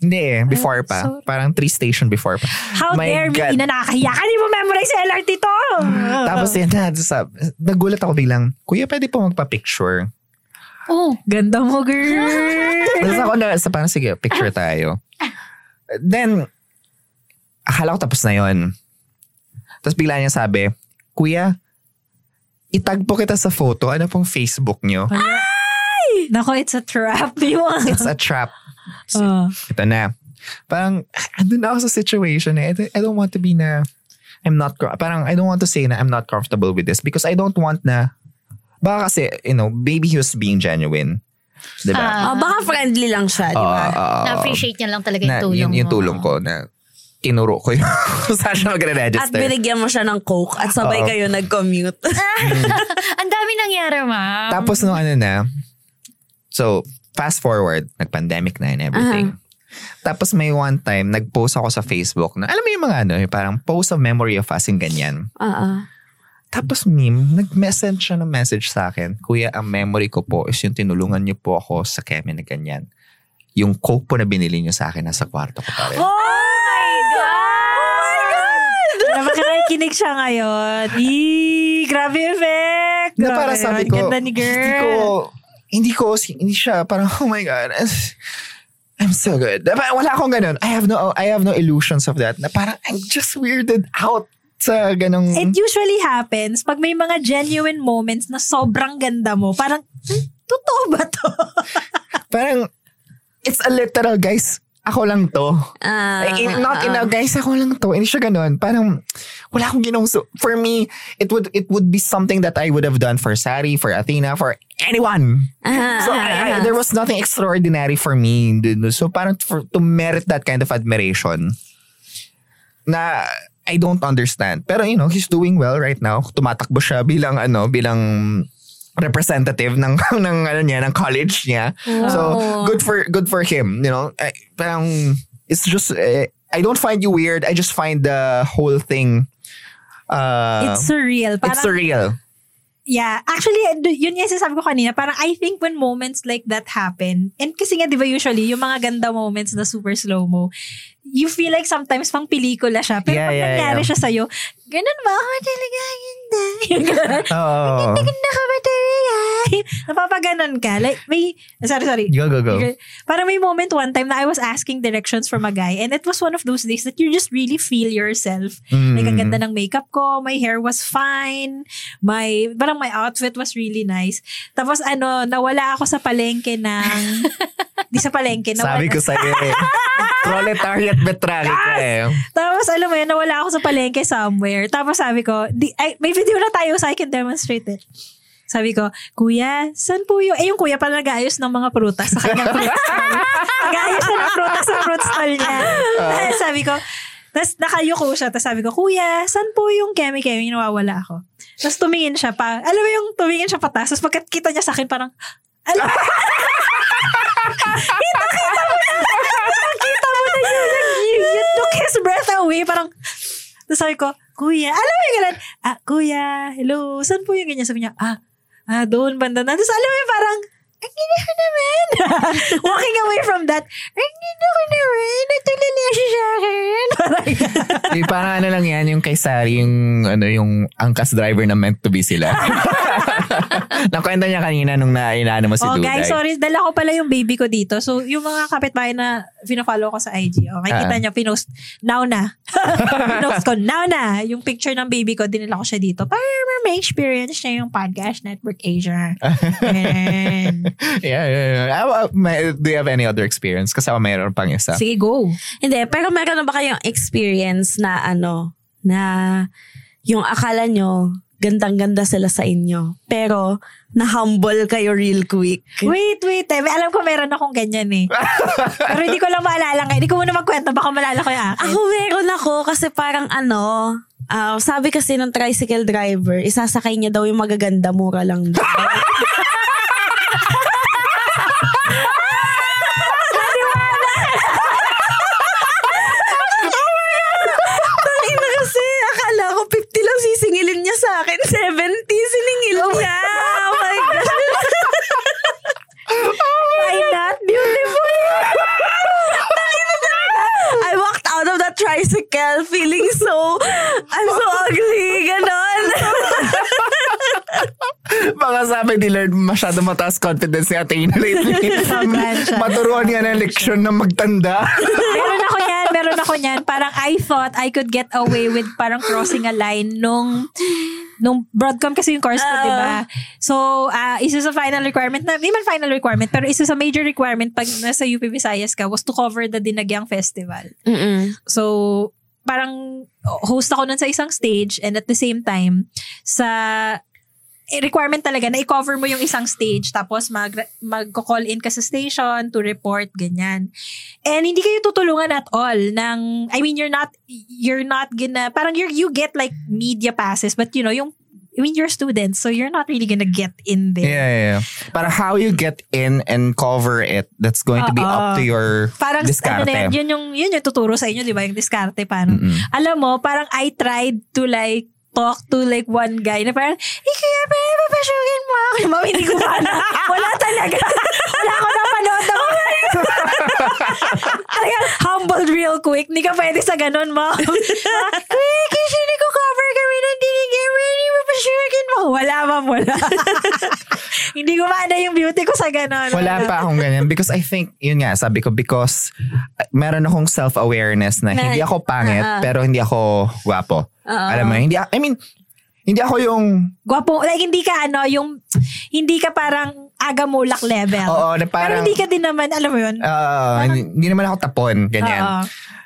Hindi eh, before pa. sorry. Parang three station before pa. How My dare me? God. Ina nakakahiya ka. Di mo memorize sa LRT to. <laughs> Tapos yun na, sab- nagulat ako biglang, Kuya, pwede po magpa-picture. Oh, Ganda mo, girl. <laughs> Tapos ako na, sa parang sige, picture <laughs> tayo. Then, akala ko tapos na yon. Tapos bigla niya sabi, Kuya, itag po kita sa photo. Ano pong Facebook niyo? Nako, it's a trap. Yung It's a trap. Oh. Ito na. Parang, andun na ako sa situation eh. I don't- want to be na, I'm not, parang I don't want to say na I'm not comfortable with this because I don't want na, baka kasi, you know, maybe he was being genuine. Diba? Oh, baka friendly lang siya, di ba? Oo, oo. na-appreciate niya lang talaga yung na, tulong yun, yung mo. tulong ko na tinuro ko yung <laughs> saan siya At magre-register. binigyan mo siya ng coke at sabay Oo. kayo nag-commute. <laughs> Ang dami nangyari, ma'am. Tapos nung ano na, so fast forward, nag-pandemic na and everything. Tapos may one time, nag-post ako sa Facebook na, alam mo yung mga ano, yung parang post of memory of us, yung ganyan. Oo. Tapos meme, nag-message siya ng message sa akin, Kuya, ang memory ko po is yung tinulungan niyo po ako sa keme na ganyan. Yung coke po na binili niyo sa akin nasa kwarto ko pa rin. Oh my God! Oh my God! Naman nakikinig siya ngayon. Eee, grabe effect. na Grabe para sabi ko, Ganda ni girl. hindi ko, hindi ko, hindi siya, parang, <laughs> oh my God, I'm so good. Wala akong ganun. I have no, I have no illusions of that. Na parang, I'm just weirded out sa ganong, It usually happens pag may mga genuine moments na sobrang ganda mo. Parang, "Hmm, totoo ba to? <laughs> parang, it's a literal, guys, ako lang to. Ah, Eh, in- not in a, guys, ako lang to. Hindi siya ganun. Parang, wala akong ginawang, so, for me, it would, it would be something that I would have done for Sari, for Athena, for anyone. ah, So I, I, there was nothing extraordinary for me. So parang for, to merit that kind of admiration na I don't understand. Pero you know, he's doing well right now. Tumatakbo siya bilang ano, bilang representative ng <laughs> ng ano niya, ng college niya. So good for good for him, you know. I, parang it's just eh, I don't find you weird. I just find the whole thing uh It's surreal. Parang, it's surreal. Yeah. Actually, yun yung sinasabi ko kanina. Parang I think when moments like that happen, and kasi nga di ba usually, yung mga ganda moments na super slow-mo, you feel like sometimes pang pelikula siya. Pero Yeah, pag yeah, nangyari yeah. siya sa'yo, ganun ba ako talaga ganda? <laughs> Yung ganun. <laughs> Oo. Ganda ka ba Napapaganon ka. Like, may, sorry, sorry. Go, go, go. Parang may moment one time na I was asking directions from a guy and it was one of those days that you just really feel yourself. Mm. Like, ang ganda ng makeup ko, my hair was fine, my, parang my outfit was really nice. Tapos ano, nawala ako sa palengke ng, <laughs> di sa palengke, nawala. Sabi ko sa'yo eh. Proletariat betrayal ka eh. Tapos alam mo yun, nawala ako sa palengke somewhere. Tapos sabi ko, di, ay, may video na tayo so I can demonstrate it. Sabi ko, Kuya, saan po yung... Eh, yung kuya pala nag-ayos ng mga prutas sa kanyang fruit stall. <laughs> Nag-ayos na ng prutas sa fruit stall niya. Tapos <laughs> sabi ko, tapos nakayuko siya. Tapos sabi ko, Kuya, saan po yung kemi-kemi? Nawawala ako. Tapos tumingin siya pa. Alam mo yung tumingin siya patas. Tapos pagkakita niya sa akin, parang, alam mo na. <laughs> Kita mo na yun. You, you took his breath away. Parang, tapos sabi ko, Kuya, alam mo yung ganun, ah, Kuya, hello, saan po yung ganyan? Sabi niya, ah, ah, doon, banda na. Tapos alam mo yung parang, ang gina ko naman. <laughs> Walking away from that, ang gina ko naman, natulala siya sa akin. <laughs> Parang, Eh, parang ano lang yan, yung kay Sari, yung, ano, yung angkas driver na meant to be sila. <laughs> <laughs> Nakwento niya kanina nung nainano mo si oh, Duday. guys, sorry, dala ko pala yung baby ko dito. So, yung mga kapitbahay na fina-follow ko sa IG, oh, makikita Ah. niyo, pinost, now na. <laughs> pinost ko, now na. Yung picture ng baby ko, dinala ko siya dito. Para may experience niya yung Podcast Network Asia. Ayan. <laughs> yeah, yeah, yeah. Ah, may- do you have any other experience? Kasi ako mayroon pang isa. Sige, go. Hindi, pero meron na ba kayong experience na ano, na yung akala nyo, gandang-ganda sila sa inyo. Pero, na-humble kayo real quick. Wait, wait. Eh. Alam ko meron akong ganyan eh. <laughs> Pero hindi ko lang maalala ngayon. Hindi ko muna magkwento. Baka malala ko yung akin. Ako meron ako kasi parang ano, ah, sabi kasi ng tricycle driver, isasakay niya daw yung magaganda, mura lang daw. <laughs> niya sa akin. <laughs> 70 siningil niya. Oh my God. Why not? Beautiful. I walked out of that tricycle feeling so, I'm so ugly. Ganon. Baka sabi ni Lord, masyado mataas confidence ni Athena lately. <laughs> Maturuan niya ng leksyon na magtanda. meron ako meron ako yan. Parang I thought I could get away with parang crossing a line nung nung broadcom kasi yung course ko, di ba? So, uh, isa sa final requirement na, hindi man final requirement, pero isa sa major requirement pag nasa UP Visayas ka was to cover the Dinagyang Festival. So, parang host ako nun sa isang stage and at the same time, sa requirement talaga na i-cover mo yung isang stage tapos mag magko-call in ka sa station to report ganyan. And hindi kayo tutulungan at all ng I mean you're not you're not gonna parang you you get like media passes but you know yung I mean you're students so you're not really gonna get in there. Yeah, yeah, yeah. Para how you get in and cover it, that's going to be up to your Parang diskarte. ano na yun, yun yung yun yung tuturo sa inyo, 'di ba? Yung diskarte paano. Alam mo, parang I tried to like talk to like one guy na parang, eh kaya pa, papasyugin mo ako. Mami, hindi ko pa na. <laughs> Wala talaga. Wala ako napanood ako. <laughs> Talagang humbled real quick. Hindi ka pwede sa ganun. <laughs> Kuya, kasi hindi ko cover kami ng dinigay. Papasyugin mo. Wala, ma'am, wala. <laughs> hindi ko maana yung beauty ko sa ganun. Wala pa akong ganyan. Because I think, yun nga, sabi ko, because uh, meron akong self-awareness na, Na- hindi ako pangit, ah. pero hindi ako gwapo. Alam mo, hindi, I mean, hindi ako yung, Gwapo, like hindi ka ano, yung, hindi ka parang agamulak level. Oo, na Pero parang- hindi ka din naman, alam mo yun? uh, hindi, hindi naman ako tapon, ganyan. Oo.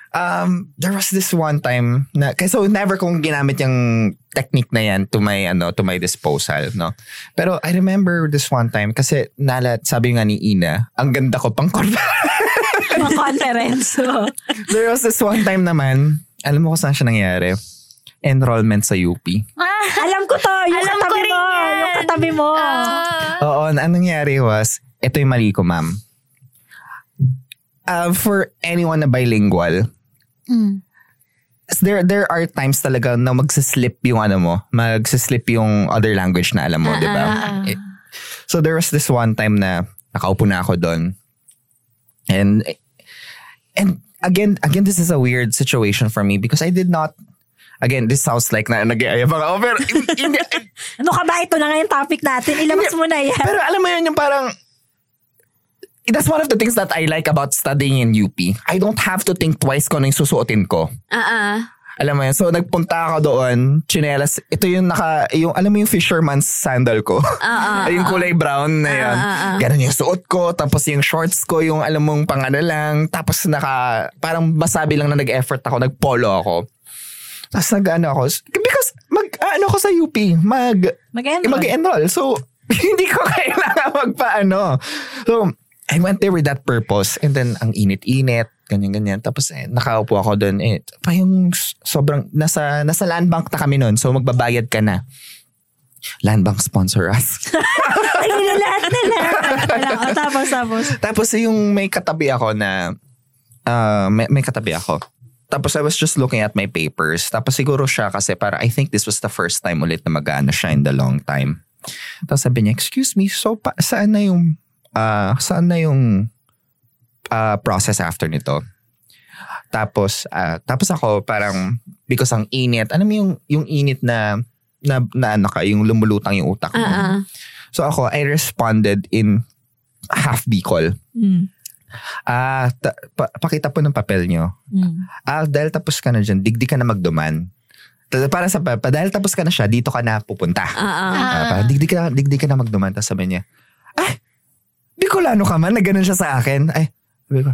Um, there was this one time na, so never kong ginamit yung technique na yan to my, ano, to my disposal, no? Pero I remember this one time, kasi nalat, sabi nga ni Ina, ang ganda ko pang <laughs> conference. So, <laughs> There was this one time naman, alam mo kung saan siya nangyari? Enrollment sa UP. alam ko to, yung Alam ko katabi rin mo. yan. Yung katabi mo. Ah. Oo, ang nangyari was, ito yung mali ko, ma'am. Uh, for anyone na bilingual, Mm. There there are times talaga na magsislip yung ano mo, magsislip yung other language na alam mo, di ba? Eh, So there was this one time na nakaupo na ako doon. And and again again this is a weird situation for me because I did not again, this sounds like na nag-iayabang ako, pero hindi, <laughs> Ano ka ba? Ito na nga yung topic natin. Ilabas mo na yan. Pero alam mo yun, yung parang, that's one of the things that I like about studying in UP. I don't have to think twice kung ano yung susuotin ko. Ah, ah. Alam mo yun, so nagpunta ako doon, chinelas, ito yung naka, yung, alam mo yung fisherman's sandal ko? ah, <laughs> yung kulay brown na yun. Ganun yung suot ko, tapos yung shorts ko, yung alam mong pang ano lang, tapos naka, parang masabi lang na nag-effort ako, nag-polo ako. Tapos nag-ano ako, because mag, ano ko sa UP, mag, Mag-enroll. mag-enroll. So, <laughs> hindi ko kailangan magpaano. So, I went there with that purpose. And then, ang init-init, ganyan-ganyan. Tapos, eh, nakaupo ako doon. Eh, pa yung sobrang, nasa, nasa land bank na kami noon. So, magbabayad ka na. Land bank sponsor us. <laughs> Ay, na lahat na lahat. Tapos, tapos. Tapos, yung may katabi ako na, uh, may, may katabi ako. Tapos I was just looking at my papers. Tapos siguro siya kasi para I think this was the first time ulit na mag-ano siya in the long time. Tapos sabi niya, excuse me, so pa, saan na yung ah, saan na yung ah, process after nito? Tapos ah, tapos ako parang because ang init, ano mo yung yung init na na, na ano ka, yung lumulutang yung utak mo. Ah, ah. So ako, I responded in half Bicol. Mm. Ah, ta- pa- pakita po ng papel nyo. Mm. Ah, dahil tapos ka na dyan, digdi ka na magduman. Para sa pa, dahil tapos ka na siya, dito ka na pupunta. Ah, ah. Ah, parang digdi ka, na- digdi ka na magduman. Tapos sabi niya, ay, Bicolano ka man, na ganun siya sa akin. Ay, sabi ko,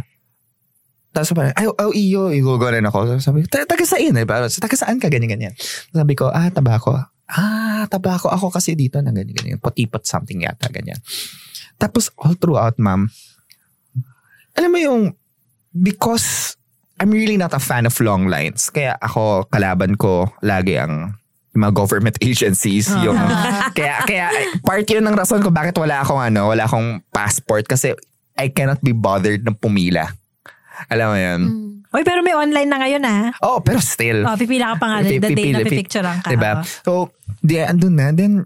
tapos parang, ay, oh, iyo, igugurin ako. Sabi ko, "Ta- taga saan eh? Parang, taga saan ka? Ganyan, ganyan. Sabi ko, ah, tabako. Ah, tabako. Ako kasi dito na ganyan, ganyan. Potipot something yata, ganyan. Tapos all throughout, ma'am, alam mo yung, because I'm really not a fan of long lines. Kaya ako, kalaban ko lagi ang yung mga government <laughs> agencies. Yung, kaya, kaya part yun ng rason ko bakit wala akong ano, wala akong passport kasi I cannot be bothered na pumila. Alam mo yun? Uy, pero may online na ngayon ah. Oh, pero still. Oh, pipila ka pa nga the day na pipicturean ka. Diba? Oh. So, di, andun na. Then,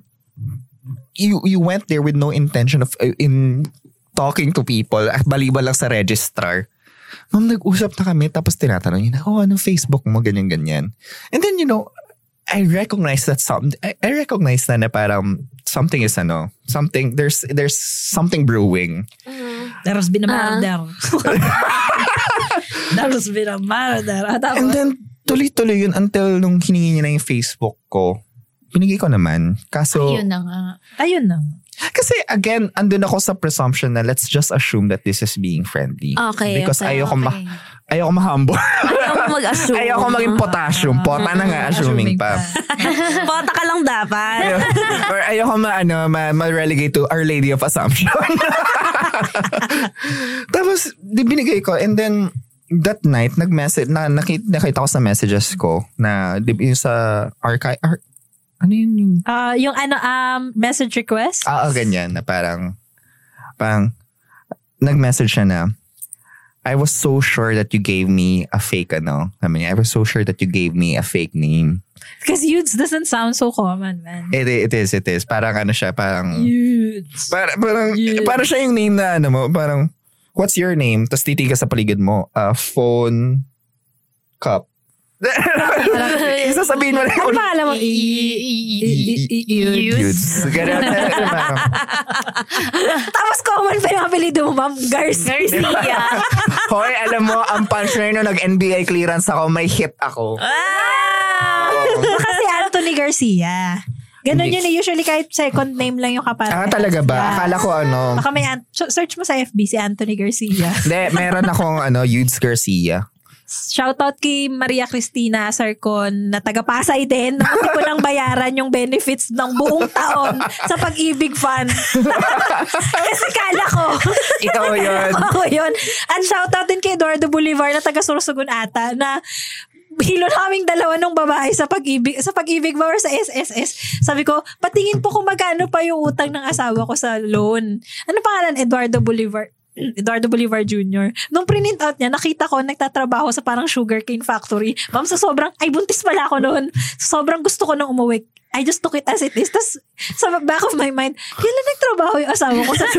you you went there with no intention of uh, in talking to people at baliban lang sa registrar. Ma'am, nag-usap na kami tapos tinatanong niya, oh, ano Facebook mo, ganyan-ganyan. And then, you know, I recognize that some, I, I recognize na na parang something is ano, something, there's, there's something brewing. There's been a murder. <laughs> There's been a murder. Ah, And then, tuloy-tuloy yun until nung hiningi niya na yung Facebook ko. Binigay ko naman. Kaso, Yun na nga. ayun na. Kasi again, andun ako sa presumption na let's just assume that this is being friendly. Okay, Because okay, ayoko ma okay. ayoko ma-humble. Ayoko mag-assume. ayoko maging potassium. Pota na nga assuming pa. <laughs> Pota ka lang dapat. Or ayoko ma, ano, ma, ma-relegate to Our Lady of Assumption. <laughs> Tapos, di binigay ko. And then, that night, nag-message, na, nakita, nakita ko sa messages ko na, di, yung sa archive, ar, ano yun yung Ah, yung ano, um, message request? Ah, oh, ganyan na parang parang nag-message siya na I was so sure that you gave me a fake ano. I mean, I was so sure that you gave me a fake name. Because Yudes doesn't sound so common, man. It, it is, it is. Parang ano siya, parang Yudes. para, parang Yeah. parang siya yung name na ano mo, parang what's your name? Tapos titingin ka sa paligid mo, uh, phone cup. Isa sabihin mo na Ano yung pangalan mo? Yudes. Ganun. Tapos common pa yung apelido mo, ma'am. Garcia. Garcia. Hoy, alam mo, ang punchline nung nag-NBA clearance ako, may hit ako. Baka si Anthony Garcia. Ganon Hindi. yun eh. Usually kahit second name lang yung kapatid. Ah, talaga ba? Akala ko ano. Baka may, an- search mo sa FB si Anthony Garcia. Hindi, meron akong ano, Yudes Garcia. Shoutout kay Maria Cristina Sarcon na taga Pasay din. Hindi ko nang bayaran yung benefits ng buong taon sa pag-ibig fund. <laughs> Kasi kala ko. Ikaw yun. <laughs> Ako yun. And shoutout din kay Eduardo Bolivar na taga Sorsogon ata na hilo naming dalawa ng babae sa pag-ibig sa pag-ibig ba or sa SSS. Sabi ko, patingin po kung magkano pa yung utang ng asawa ko sa loan. Ano pangalan? Eduardo Bolivar. Eduardo Bolivar Jr. Nung print out niya, nakita ko nagtatrabaho sa parang sugarcane factory. Ma'am, sa sobrang, ay buntis pala ako noon. Sobrang gusto ko nang umuwi. I just took it as it is. Tapos, sa back of my mind, kailan nagtrabaho yung asawa ko sa <laughs>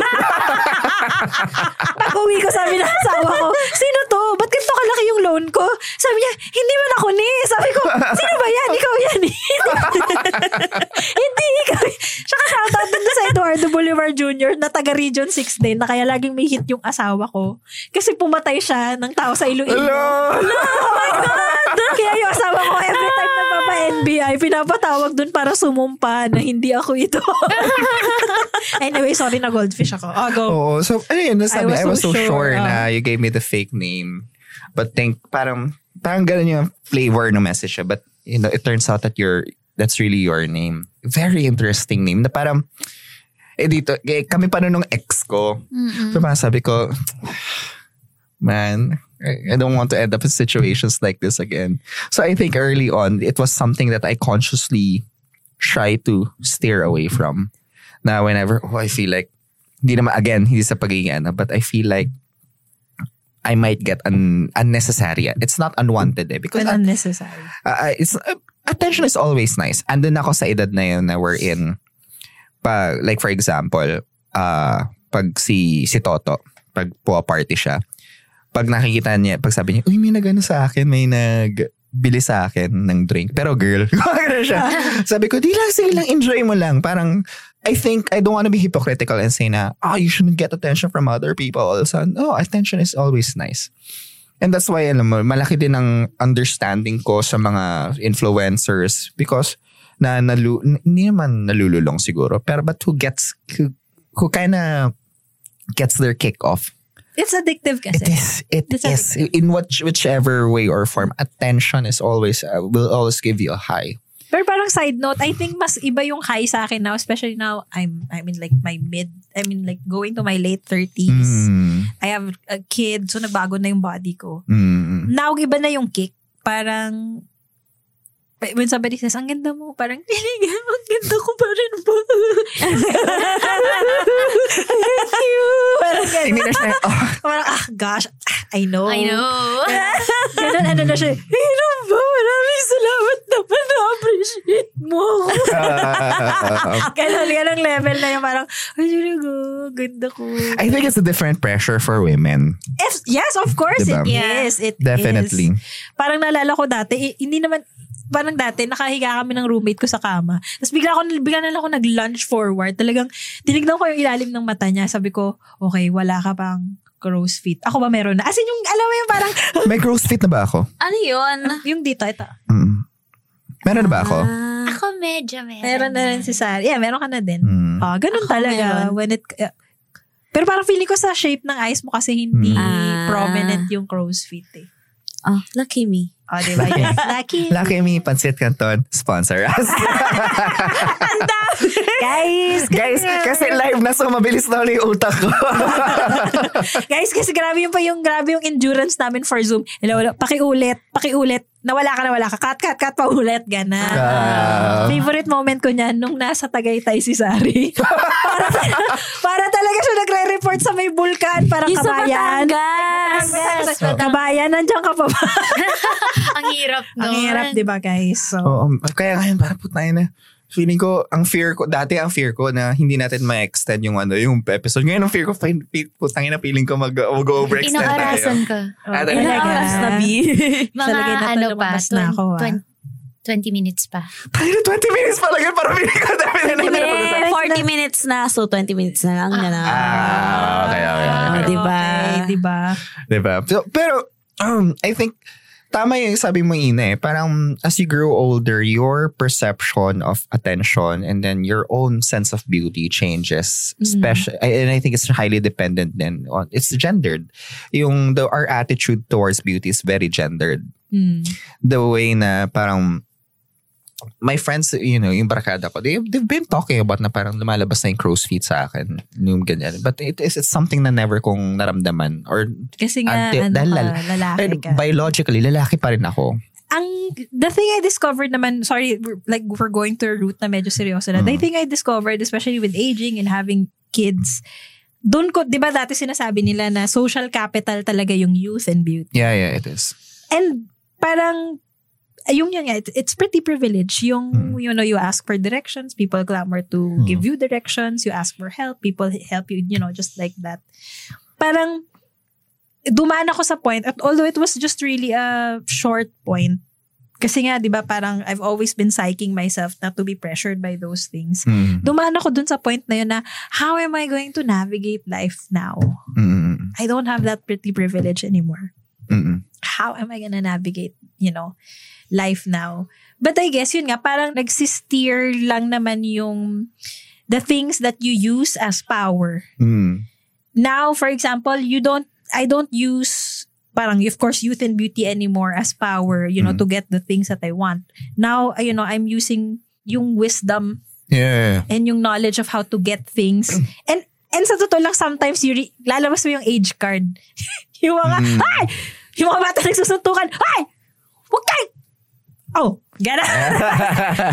Pag uwi ko, sabi ng asawa ko, sino to? Ba't ganito kalaki yung loan ko? Sabi niya, hindi man ako ni. Sabi ko, sino ba yan? Ikaw yan. eh." <laughs> hindi ikaw. Tsaka shoutout din sa Eduardo Bolivar Jr. na taga Region 6 din na kaya laging may hit yung asawa ko. Kasi pumatay siya ng tao sa Iloilo. Hello! <laughs> Oh my God! Kaya yung asawa ko, every time nagpapa-NBI, pinapatawag dun para sumumpa na hindi ako ito. <laughs> anyway, sorry na goldfish ako. Oh, go. Oo. So, ano yun, nasabi, I I was, was so, so sure, sure, na you gave me the fake name. But think, parang, parang ganun yung flavor ng message siya. But, you know, it turns out that you're, that's really your name. Very interesting name. Na parang, eh dito, eh, kami pa nun nung ex ko. Mm-mm. So parang sabi ko, man, I don't want to end up in situations like this again. So I think early on, it was something that I consciously try to steer away from. Now, whenever, oh, I feel like, hindi naman, again, hindi sa pagiging ano, but I feel like I might get un- unnecessary. It's not unwanted eh. Because But unnecessary. uh, it's uh, attention is always nice. Andun ako sa edad na yun na we're in. Pa, like for example, uh, pag si si Toto, pag po-party siya, pag nakikita niya, pag sabi niya, uy, may nagano sa akin, may nag bili sa akin ng drink. Pero girl, <laughs> gumagano siya. <laughs> Sabi ko, di lang, sige lang, enjoy mo lang. Parang, I think, I don't want to be hypocritical and say na, oh, you shouldn't get attention from other people. So, no, attention is always nice. And that's why, alam mo, malaki din ang understanding ko sa mga influencers because na nalu, hindi naman nalululong siguro, pero but who gets, who, who kind of gets their kick off. It's addictive kasi. It is, it It's is. In which, whichever way or form, attention is always, uh, will always give you a high. Pero parang side note, I think mas iba yung high sa akin now, especially now I'm I'm in like my mid, I mean like going to my late 30s. Mm, I have a kid, so nagbago na yung body ko. mm, Now, iba na yung kick. Parang, when somebody says, ang ganda mo, parang, hindi <laughs> ang ganda ko pa rin ba? Thank you. Parang <laughs> ganun. Siya, oh, Parang, ah, gosh, I know. I know. Ganun, ano na siya, Hino ba? Maraming salamat naman na-appreciate mo. uh, ganun, ganun level na yung parang, ay, talaga, ganda ko. I think it's a different pressure for women. If, yes, of course, Diba? it is. It Definitely. is. Parang naalala ko dati, eh, hindi naman, parang dati, nakahiga kami ng roommate ko sa kama. Tapos bigla, ako, bigla na lang ako nag-lunge forward. Talagang, tinignan ko yung ilalim ng mata niya. Sabi ko, okay, wala ka pang crow's feet. Ako ba meron na? As in, yung, alam mo yung parang, <laughs> May crow's feet na ba ako? Ano yun? yung dito, ito. Mm. Meron na ba ako? Ah. Ako medyo meron. Meron na rin si Sarah. Yeah, meron ka na din. Mm. Ah, ganun Ako talaga. meron. When it, uh, pero parang feeling ko sa shape ng eyes mo kasi hindi Mm. Ah. prominent yung crow's feet eh. Oh, lucky me. Oh, di ba? Yes. <laughs> Lucky. Lucky me, Pansit Canton, sponsor us. <laughs> Guys, Guys, kasi live na so mabilis na ulit yung utak ko. <laughs> Guys, kasi grabe yung pa yung grabe yung endurance namin for Zoom. Hello, hello. Pakiulit, pakiulit. Nawala ka, nawala ka. Cut, cut, cut, paulit. Gana. Ah. Favorite moment ko niyan nung nasa Tagaytay si Sari. <laughs> para, para talaga siya nagre-report sa may bulkan. Para Yung sa kabayan. Batangas. Yes. Kabayan, nandiyan ka pa ba? <laughs> Ang hirap nun. Ang hirap, di ba guys? So, Oo, kaya ngayon, parang putay na. Feeling ko, ang fear ko, dati ang fear ko na hindi natin ma-extend yung ano, yung episode. Ngayon ang fear ko, fine, putang na feeling ko mag, mag-overextend tayo. Inaarasan ka. Ah, oh? Ilang oras na, B? Mga na ano pa, na ako, ah. 20, 20 minutes pa. Tayo na 20 minutes pa lang yun, parang feeling ko dami na naman. Eh, 40 minutes na, so 20 minutes na lang. Yan Ah, okay, okay, Ah, okay. di ba? Okay, di ba? Diba? So, pero, um, I think, tama yung sabi mo, Ina, eh. Parang, as you grow older, your perception of attention and then your own sense of beauty changes. Especially, and I think it's highly dependent then on, it's gendered. Yung, the, our attitude towards beauty is very gendered. Hmm. The way na parang, my friends, you know, yung barkada ko, they, they've been talking about na parang lumalabas na yung crow's feet sa akin. Yung ganyan. But it is it's something na never kong naramdaman or Kasi nga, Until- ano dahil ka, lal- lalaki ka. biologically, lalaki pa rin ako. ang the thing I discovered naman, sorry, we're- like we're going to a route na medyo seryoso na. Mm. The thing I discovered, especially with aging and having kids, doon ko, di ba dati sinasabi nila na social capital talaga yung youth and beauty. Yeah, yeah, it is. And parang, yung yun nga, it- it's pretty privileged. Yung, you know, you ask for directions, people clamor to give you directions, you ask for help, people help you, you know, just like that. Parang, dumaan ako sa point, at although it was just really a short point, kasi nga, di ba, parang I've always been psyching myself not to be pressured by those things. Mm. Dumaan ako dun sa point na yun na, how am I going to navigate life now? Mm. I don't have that pretty privilege anymore. Mm. How am I gonna navigate, you know, life now? But I guess yun nga, parang nagsisteer lang naman yung the things that you use as power. Mm. Now, for example, you don't, I don't use parang, of course, youth and beauty anymore as power, you know, Mm. to get the things that I want. Now, you know, I'm using yung wisdom Yeah. and yung knowledge of how to get things. <clears throat> and and sa totoo lang, sometimes you re- lalabas mo yung age card. <laughs> yung mga, Mm. ay! Yung mga bata nagsusuntukan, ay! Huwag kayo! Oh, gano'n.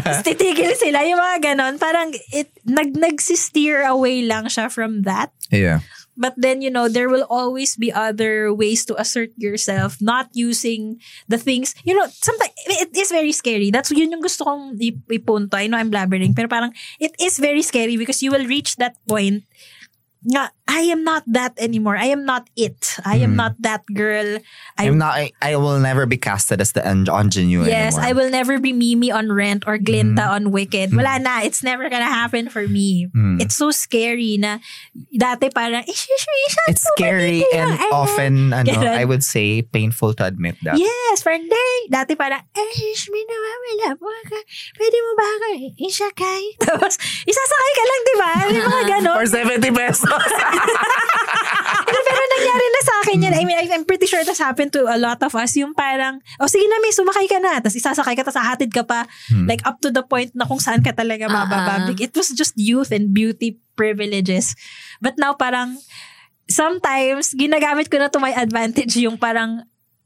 Tapos <laughs> <laughs> titigil sila, yung mga ganon. Parang, it, nag, nagsisteer away lang siya from that. Yeah. But then, you know, there will always be other ways to assert yourself, not using the things, you know, sometimes, it is very scary. That's yun yung gusto kong ip- ipunto. I know I'm blabbering, pero parang, it is very scary because you will reach that point nga, I am not that anymore. I am not it. I am not that girl. I, I'm not. I, I will never be casted as the ingenue Yes, anymore. I will never be Mimi on Rent or Glinda on Wicked. Wala na. It's never gonna happen for me. Mm. It's so scary na dati parang, eh, shush, shush, It's scary and often, ano, I would say, painful to admit that. Yes, day. Dati parang, eh, shush, may nawawala po ka. Pwede mo ba ako isakay? <laughs> Tapos, isasakay ka lang, di ba? May mga <laughs> ganon. For 70 pesos. <laughs> pero, pero nangyari na sa akin yan. I mean, I'm pretty sure that's happened to a lot of us. Yung parang, oh sige na, may sumakay ka na. Tapos isasakay ka, tapos hahatid ka pa. Like up to the point na kung saan ka talaga mabababig. It was just youth and beauty privileges. But now parang, sometimes, ginagamit ko na to my advantage yung parang,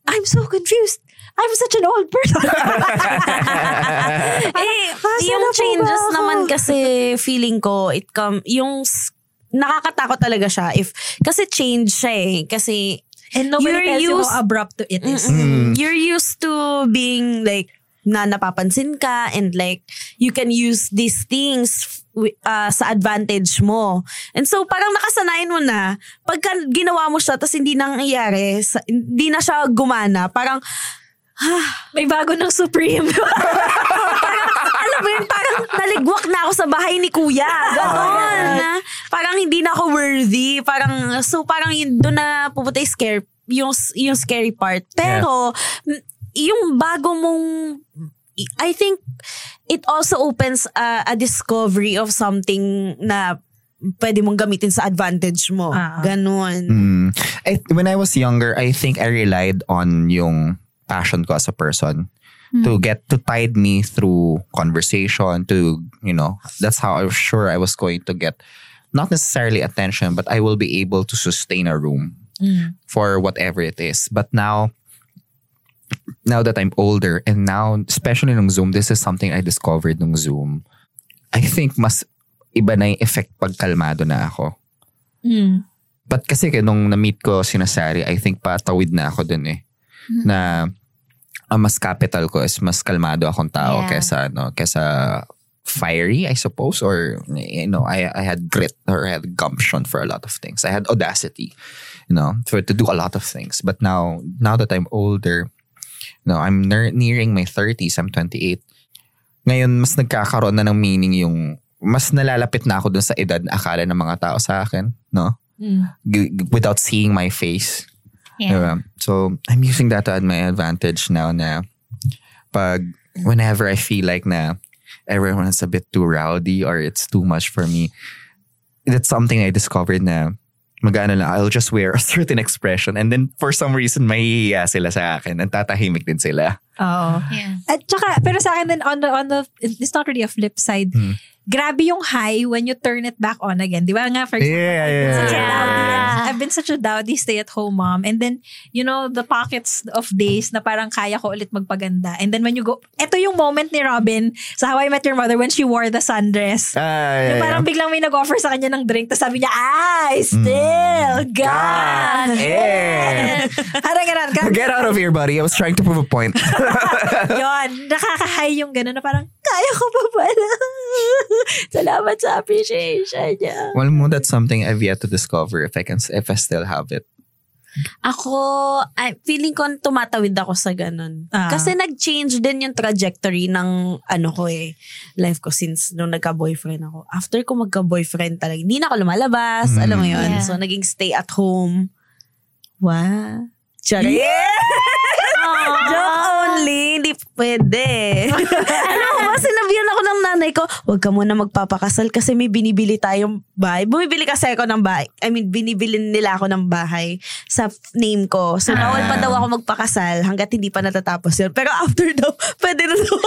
I'm so confused. I'm such an old person. <laughs> eh, yung changes naman kasi feeling ko, it come, yung nakakatakot talaga siya. If, kasi change siya eh. Kasi, And nobody You're tells you used- how abrupt it is. Mm-mm. You're used to being like na napapansin ka and like you can use these things wi- uh, sa advantage mo. And so parang nakasanayan mo na pagka ginawa mo siya tapos hindi nangyayari, sa- hindi na siya gumana, parang May bago ng Supreme. <laughs> parang, yun, parang naligwak na ako sa bahay ni kuya. Ganon. na, parang hindi na ako worthy. Parang, so parang yun, doon na pupunta yung scare, yung, yung scary part. Pero, m- yung bago mong, I think, it also opens a, a discovery of something na pwede mong gamitin sa advantage mo. Ah. Ganon. Mm. I, when I was younger, I think I relied on yung passion ko as a person to get to tide me through conversation to you know that's how I was sure I was going to get not necessarily attention but I will be able to sustain a room for whatever it is. But now now that I'm older and now especially nung Zoom this is something I discovered nung Zoom I think mas iba na yung effect pag kalmado na ako. Mm. But kasi nung na-meet ko si Nasari, I think patawid na ako dun eh. Na ang mas capital ko is mas kalmado akong tao Yeah. kesa ano, kesa fiery, I suppose, or you know, I I had grit or I had gumption for a lot of things. I had audacity, you know, for to do a lot of things. But now, now that I'm older, you know, I'm ner- nearing my 30s. I'm 28. Ngayon, mas nagkakaroon na ng meaning yung mas nalalapit na ako dun sa edad na akala ng mga tao sa akin, no? G- g- without seeing my face. Yeah. Diba? So, I'm using that to my advantage now na pag whenever I feel like na everyone's a bit too rowdy or it's too much for me, that's something I discovered na magano lang, I'll just wear <laughs> a certain expression and then for some reason mahihiya sila sa akin and tatahimik din sila. Oo. Yeah. At saka, pero sa akin din, on the, on the, it's not really a flip side. Hmm. Grabe yung high when you turn it back on again. Di ba nga, for example, Yeah, I've, been yeah, such a yeah. dowdy, I've been such a dowdy stay-at-home mom. And then, you know, the pockets of days na parang kaya ko ulit magpaganda. And then when you go, eto yung moment ni Robin sa How I Met Your Mother when she wore the sundress. Ah, yeah, Yung yeah. parang biglang may nag-offer sa kanya ng drink, tapos sabi niya, I still got it. <laughs> Parang ganun. Ka- Get out of here, buddy. I was trying to prove a point. <laughs> Yun, nakaka-high yung gano'n na parang, kaya ko pa pala. <laughs> Salamat sa appreciation niya. well, mo, that's something I've yet to discover if I can, if I still have it. Ako, I, feeling ko tumatawid ako sa ganun. Ah. Kasi nag-change din yung trajectory ng ano ko eh, life ko since nung nagka-boyfriend ako. After ko magka-boyfriend talaga, hindi na ako lumalabas, Mm. alam mo yun. Yeah. So, naging stay at home. Wow. <laughs> Charing. Joke only, hindi pwede. <laughs> Alam mo ba, sinabihan ako ng nanay ko, huwag ka muna magpapakasal kasi may binibili tayong bahay. Bumibili kasi ako ng bahay. I mean, binibili nila ako ng bahay sa name ko. So, bawal pa daw ako magpakasal hanggat hindi pa natatapos yun. Pero after daw, <laughs> pwede na daw.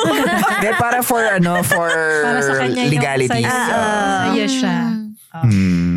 Hindi, para for, ano, for Para sa kanya yung legalities. sa'yo. uh, Sa'yo siya. hmm.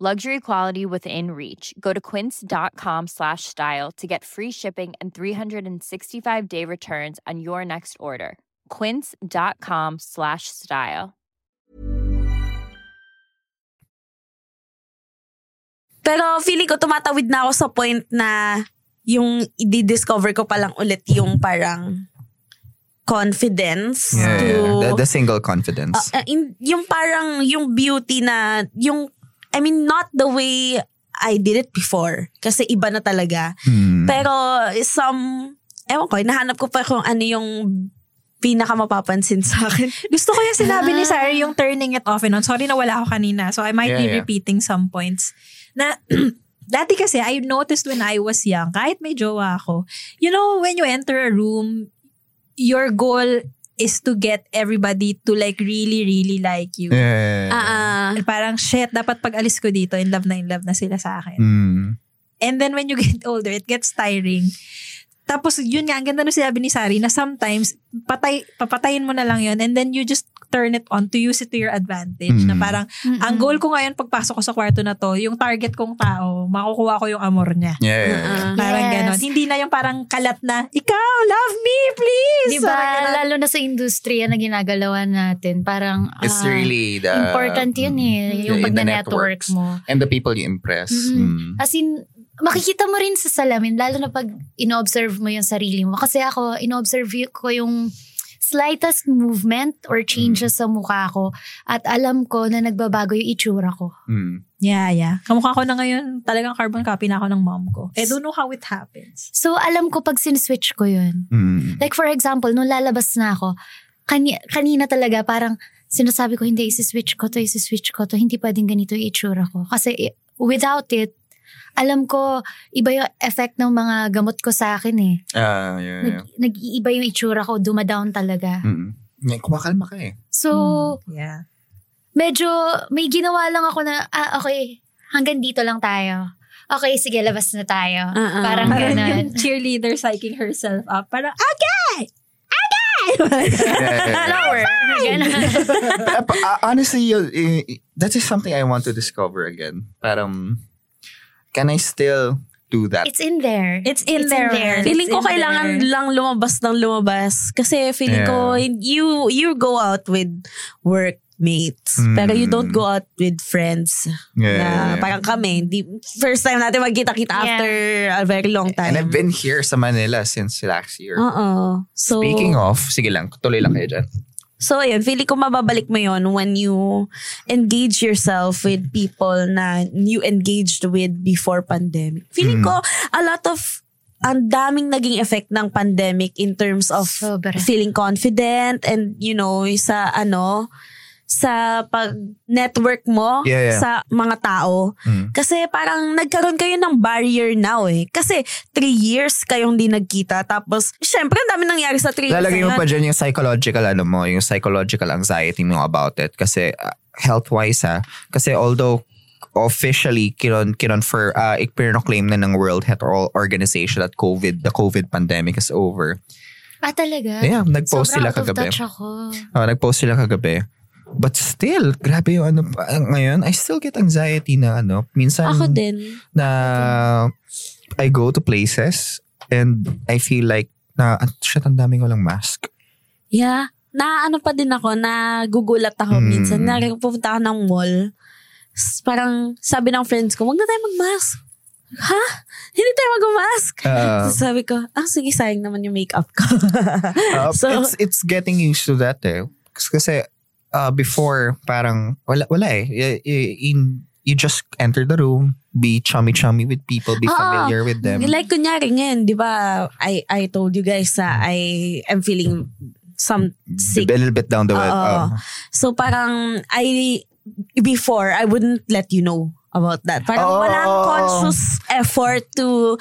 Luxury quality within reach. Go to quince.com slash style to get free shipping and 365 day returns on your next order. Quince.com slash style. Pero feeling ko tumatawid na ako sa point na yung i-discover ko palang ulit yung parang confidence Yeah, to yeah. The, the single confidence. Uh, uh, in, yung parang yung beauty na yung I mean not the way I did it before kasi iba na talaga Hmm. pero some ewan ko hinahanap ko pa kung ano yung pinaka mapapansin sa akin <laughs> Gusto ko yung sinabi ni Sarah yung turning it off and on. Sorry na wala ako kanina. So I might Yeah, be yeah. repeating some points. Na <clears throat> dati kasi I noticed when I was young, kahit may jowa ako, you know, when you enter a room, your goal is to get everybody to like really, really like you. Yeah. ah ah. And Parang, shit, dapat pag alis ko dito, in love na in love na sila sa akin. Hmm. And then when you get <laughs> older, it gets tiring. Tapos yun nga, ang ganda nung sinabi ni Sari na sometimes patay, papatayin mo na lang yun and then you just turn it on to use it to your advantage. Na Mm. parang, ang goal ko ngayon pagpasok ko sa kwarto na to, yung target kong tao, makukuha ko yung amor niya. Yeah. yeah, yeah. Ah, Parang Yes. ganon. Hindi na yung parang kalat na, ikaw, love me, please! Di ba? Parang ganon. Lalo na sa industriya na ginagalawan natin. Parang, It's ah, really the... important yun eh. Yung Yeah, pag in the na-network networks. mo. And the people you impress. Mhm. Mm. As in, makikita mo rin sa salamin, lalo na pag ino-observe mo yung sarili mo. Kasi ako, ino-observe ko yung slightest movement or changes sa mukha ko at alam ko na nagbabago yung itsura ko. Mm. Yeah, yeah. Kamukha ko na ngayon, talagang carbon copy na ako ng mom ko. I don't know how it happens. So, alam ko pag sin-switch ko yun. Mm. Like for example, nung lalabas na ako, kani- kanina talaga parang sinasabi ko, hindi, isi-switch ko to, isi-switch ko to. Hindi pwedeng ganito yung itsura ko. Kasi without it, alam ko, iba yung effect ng mga gamot ko sa akin eh. Ah, yeah, yeah. Nag, nag-iiba yung itsura ko, dumadown talaga. Mm. May kumakalma ka eh. So, Yeah. medyo may ginawa lang ako na, ah, okay, hanggang dito lang tayo. Okay, sige, labas na tayo. Ah. Parang Parang ganun. yung cheerleader psyching herself up. Parang, okay! <laughs> Yeah, yeah, yeah. Lower. Uh, uh, honestly, uh, uh, that is something I want to discover again. Parang, can I still do that? It's in there. It's in It's there. in there. Feeling It's ko in kailangan there. lang lumabas ng lumabas. Kasi feeling ko, you you go out with workmates. Mm. Pero you don't go out with friends. Yeah, na yeah, yeah. parang kami, di, first time natin magkita-kita Yeah. after a very long time. And I've been here sa Manila since last year. Oo. So, Speaking of, sige lang, tuloy lang kayo dyan. So, ayun, feeling ko mababalik mo yon when you engage yourself with people na you engaged with before pandemic. Feeling Mm. ko, a lot of ang daming naging effect ng pandemic in terms of Sobra. feeling confident and you know sa ano sa pag-network mo Yeah, yeah. sa mga tao. Mm. Kasi parang nagkaroon kayo ng barrier now eh. Kasi three years kayong di nagkita. Tapos, syempre, ang dami nangyari sa three years Lalagay mo pa dyan yung psychological ano mo, yung psychological anxiety mo about it. Kasi uh, health-wise ha, kasi although officially kinon kinonfer uh, claim na ng World Health Organization that COVID the COVID pandemic is over. Ah, talaga? Yeah, nag-post Sobrang sila out of kagabi. touch ako. Oh, nag-post sila kagabi. But still, grabe yung ano pa- ngayon, I still get anxiety na ano, minsan Ako din. na I go to places and I feel like na ah, shit ang daming walang mask. Yeah. Na ano pa din ako, nagugulat ako Mm. minsan. Na pupunta ako ng mall. Parang sabi ng friends ko, wag na tayo mag-mask. Ha? Hindi tayo mag-mask. Uh, So <laughs> sabi ko, ah sige, sayang naman yung makeup ko. Uh, <laughs> so, it's it's getting used to that eh. Kasi- Kasi uh, before parang wala wala eh. In, you just enter the room, be chummy chummy with people, be Oo. familiar with them. Like kunyari ngayon, di ba, I, I told you guys na I am feeling some sick. A little bit down the way. Oo. uh, So parang I before I wouldn't let you know about that. Parang Oo, walang conscious effort to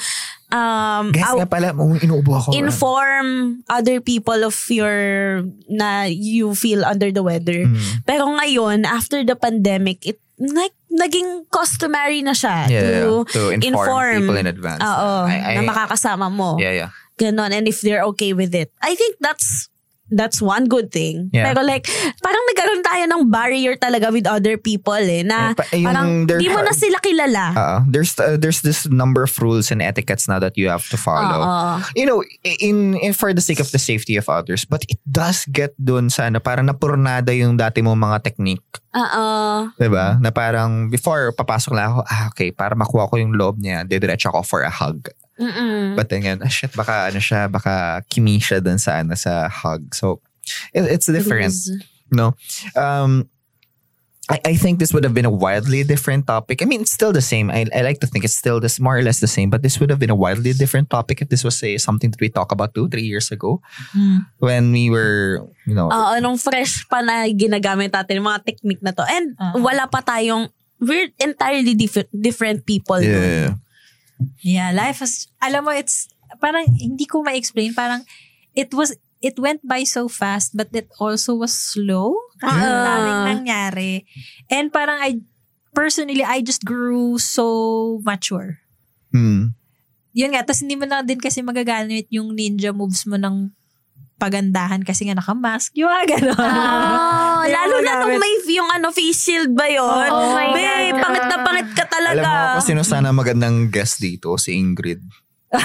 um guys out- nga pala, inuubo ako. inform other people of your na you feel under the weather. Mm. Pero ngayon after the pandemic it like naging customary na siya Yeah, to, to inform people in advance. Oo, I- I- na makakasama mo. Yeah, yeah. Ganon. And if they're okay with it. I think that's that's one good thing. Yeah. Pero like, parang nagkaroon tayo ng barrier talaga with other people eh. Na yung parang di mo na sila kilala. Uh, there's uh, there's this number of rules and etiquettes now that you have to follow. Oo. You know, in, in for the sake of the safety of others, but it does get dun sa ano, parang napurnada yung dati mo mga technique. Oo. 'Di ba? Na parang before papasok lang ako, ah okay, para makuha ko yung loob niya, didiretso ako for a hug. Mm-mm. But then again, ah <laughs> shit, baka ano siya, baka kimi siya dun sa ano sa hug. So it, it's different. It. No. Um I, I think this would have been a wildly different topic. I mean, it's still the same. I, I like to think it's still this more or less the same, but this would have been a wildly different topic if this was say something that we talked about two, three years ago when we were, you know, Oo, nung fresh pa na ginagamit natin mga technique na to. And Oo. wala pa tayong, we're entirely different, different people. nun. Yeah. Life was, alam mo, it's, parang, hindi ko ma-explain, parang, it was, it went by so fast, but it also was slow. Kasi Ah. daming nangyari. And parang, I, personally, I just grew so mature. Hmm. Yun nga, tapos hindi mo na din kasi magagamit yung ninja moves mo ng pagandahan kasi nga nakamask. Yung mga gano'n. Oh, lalo na nung may yung ano, face shield ba yun? Oh my Babe, God. pangit na pangit ka talaga. Alam mo sino sana magandang guest dito, si Ingrid. <laughs>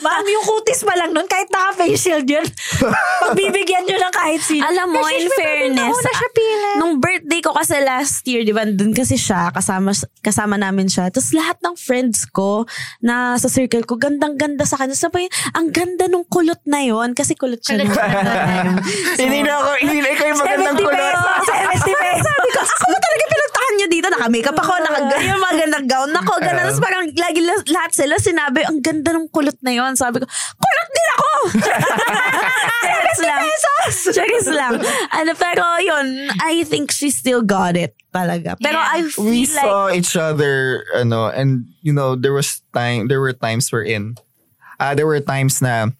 Ma'am, yung kutis pa lang nun, kahit naka-face shield yun, <laughs> pagbibigyan nyo ng kahit sino. Alam mo, in fairness, Una siya pila. nung birthday ko kasi last year, di ba, dun kasi siya, kasama, kasama namin siya. Tapos lahat ng friends ko na sa circle ko, gandang-ganda sa kanya. Sabi, ang ganda nung kulot na yon Kasi kulot siya. nung- <laughs> Hindi na ako, hindi na ikaw yung magandang 70 kulot. pesos, 70 pesos. Sabi ko, ako mo talaga pinagtahan niyo dito. Naka-makeup ako, naka, yung magandang gown ako. Ganun. Tapos parang lagi la- lahat sila sinabi, ang ganda ng kulot na yon Sabi ko, kulot din ako! <laughs> Charis lang. Charis lang. Ano, pero yun, I think she still got it talaga. Pero I feel we like, saw each other ano and you know there was time there were times we're in uh, there were times na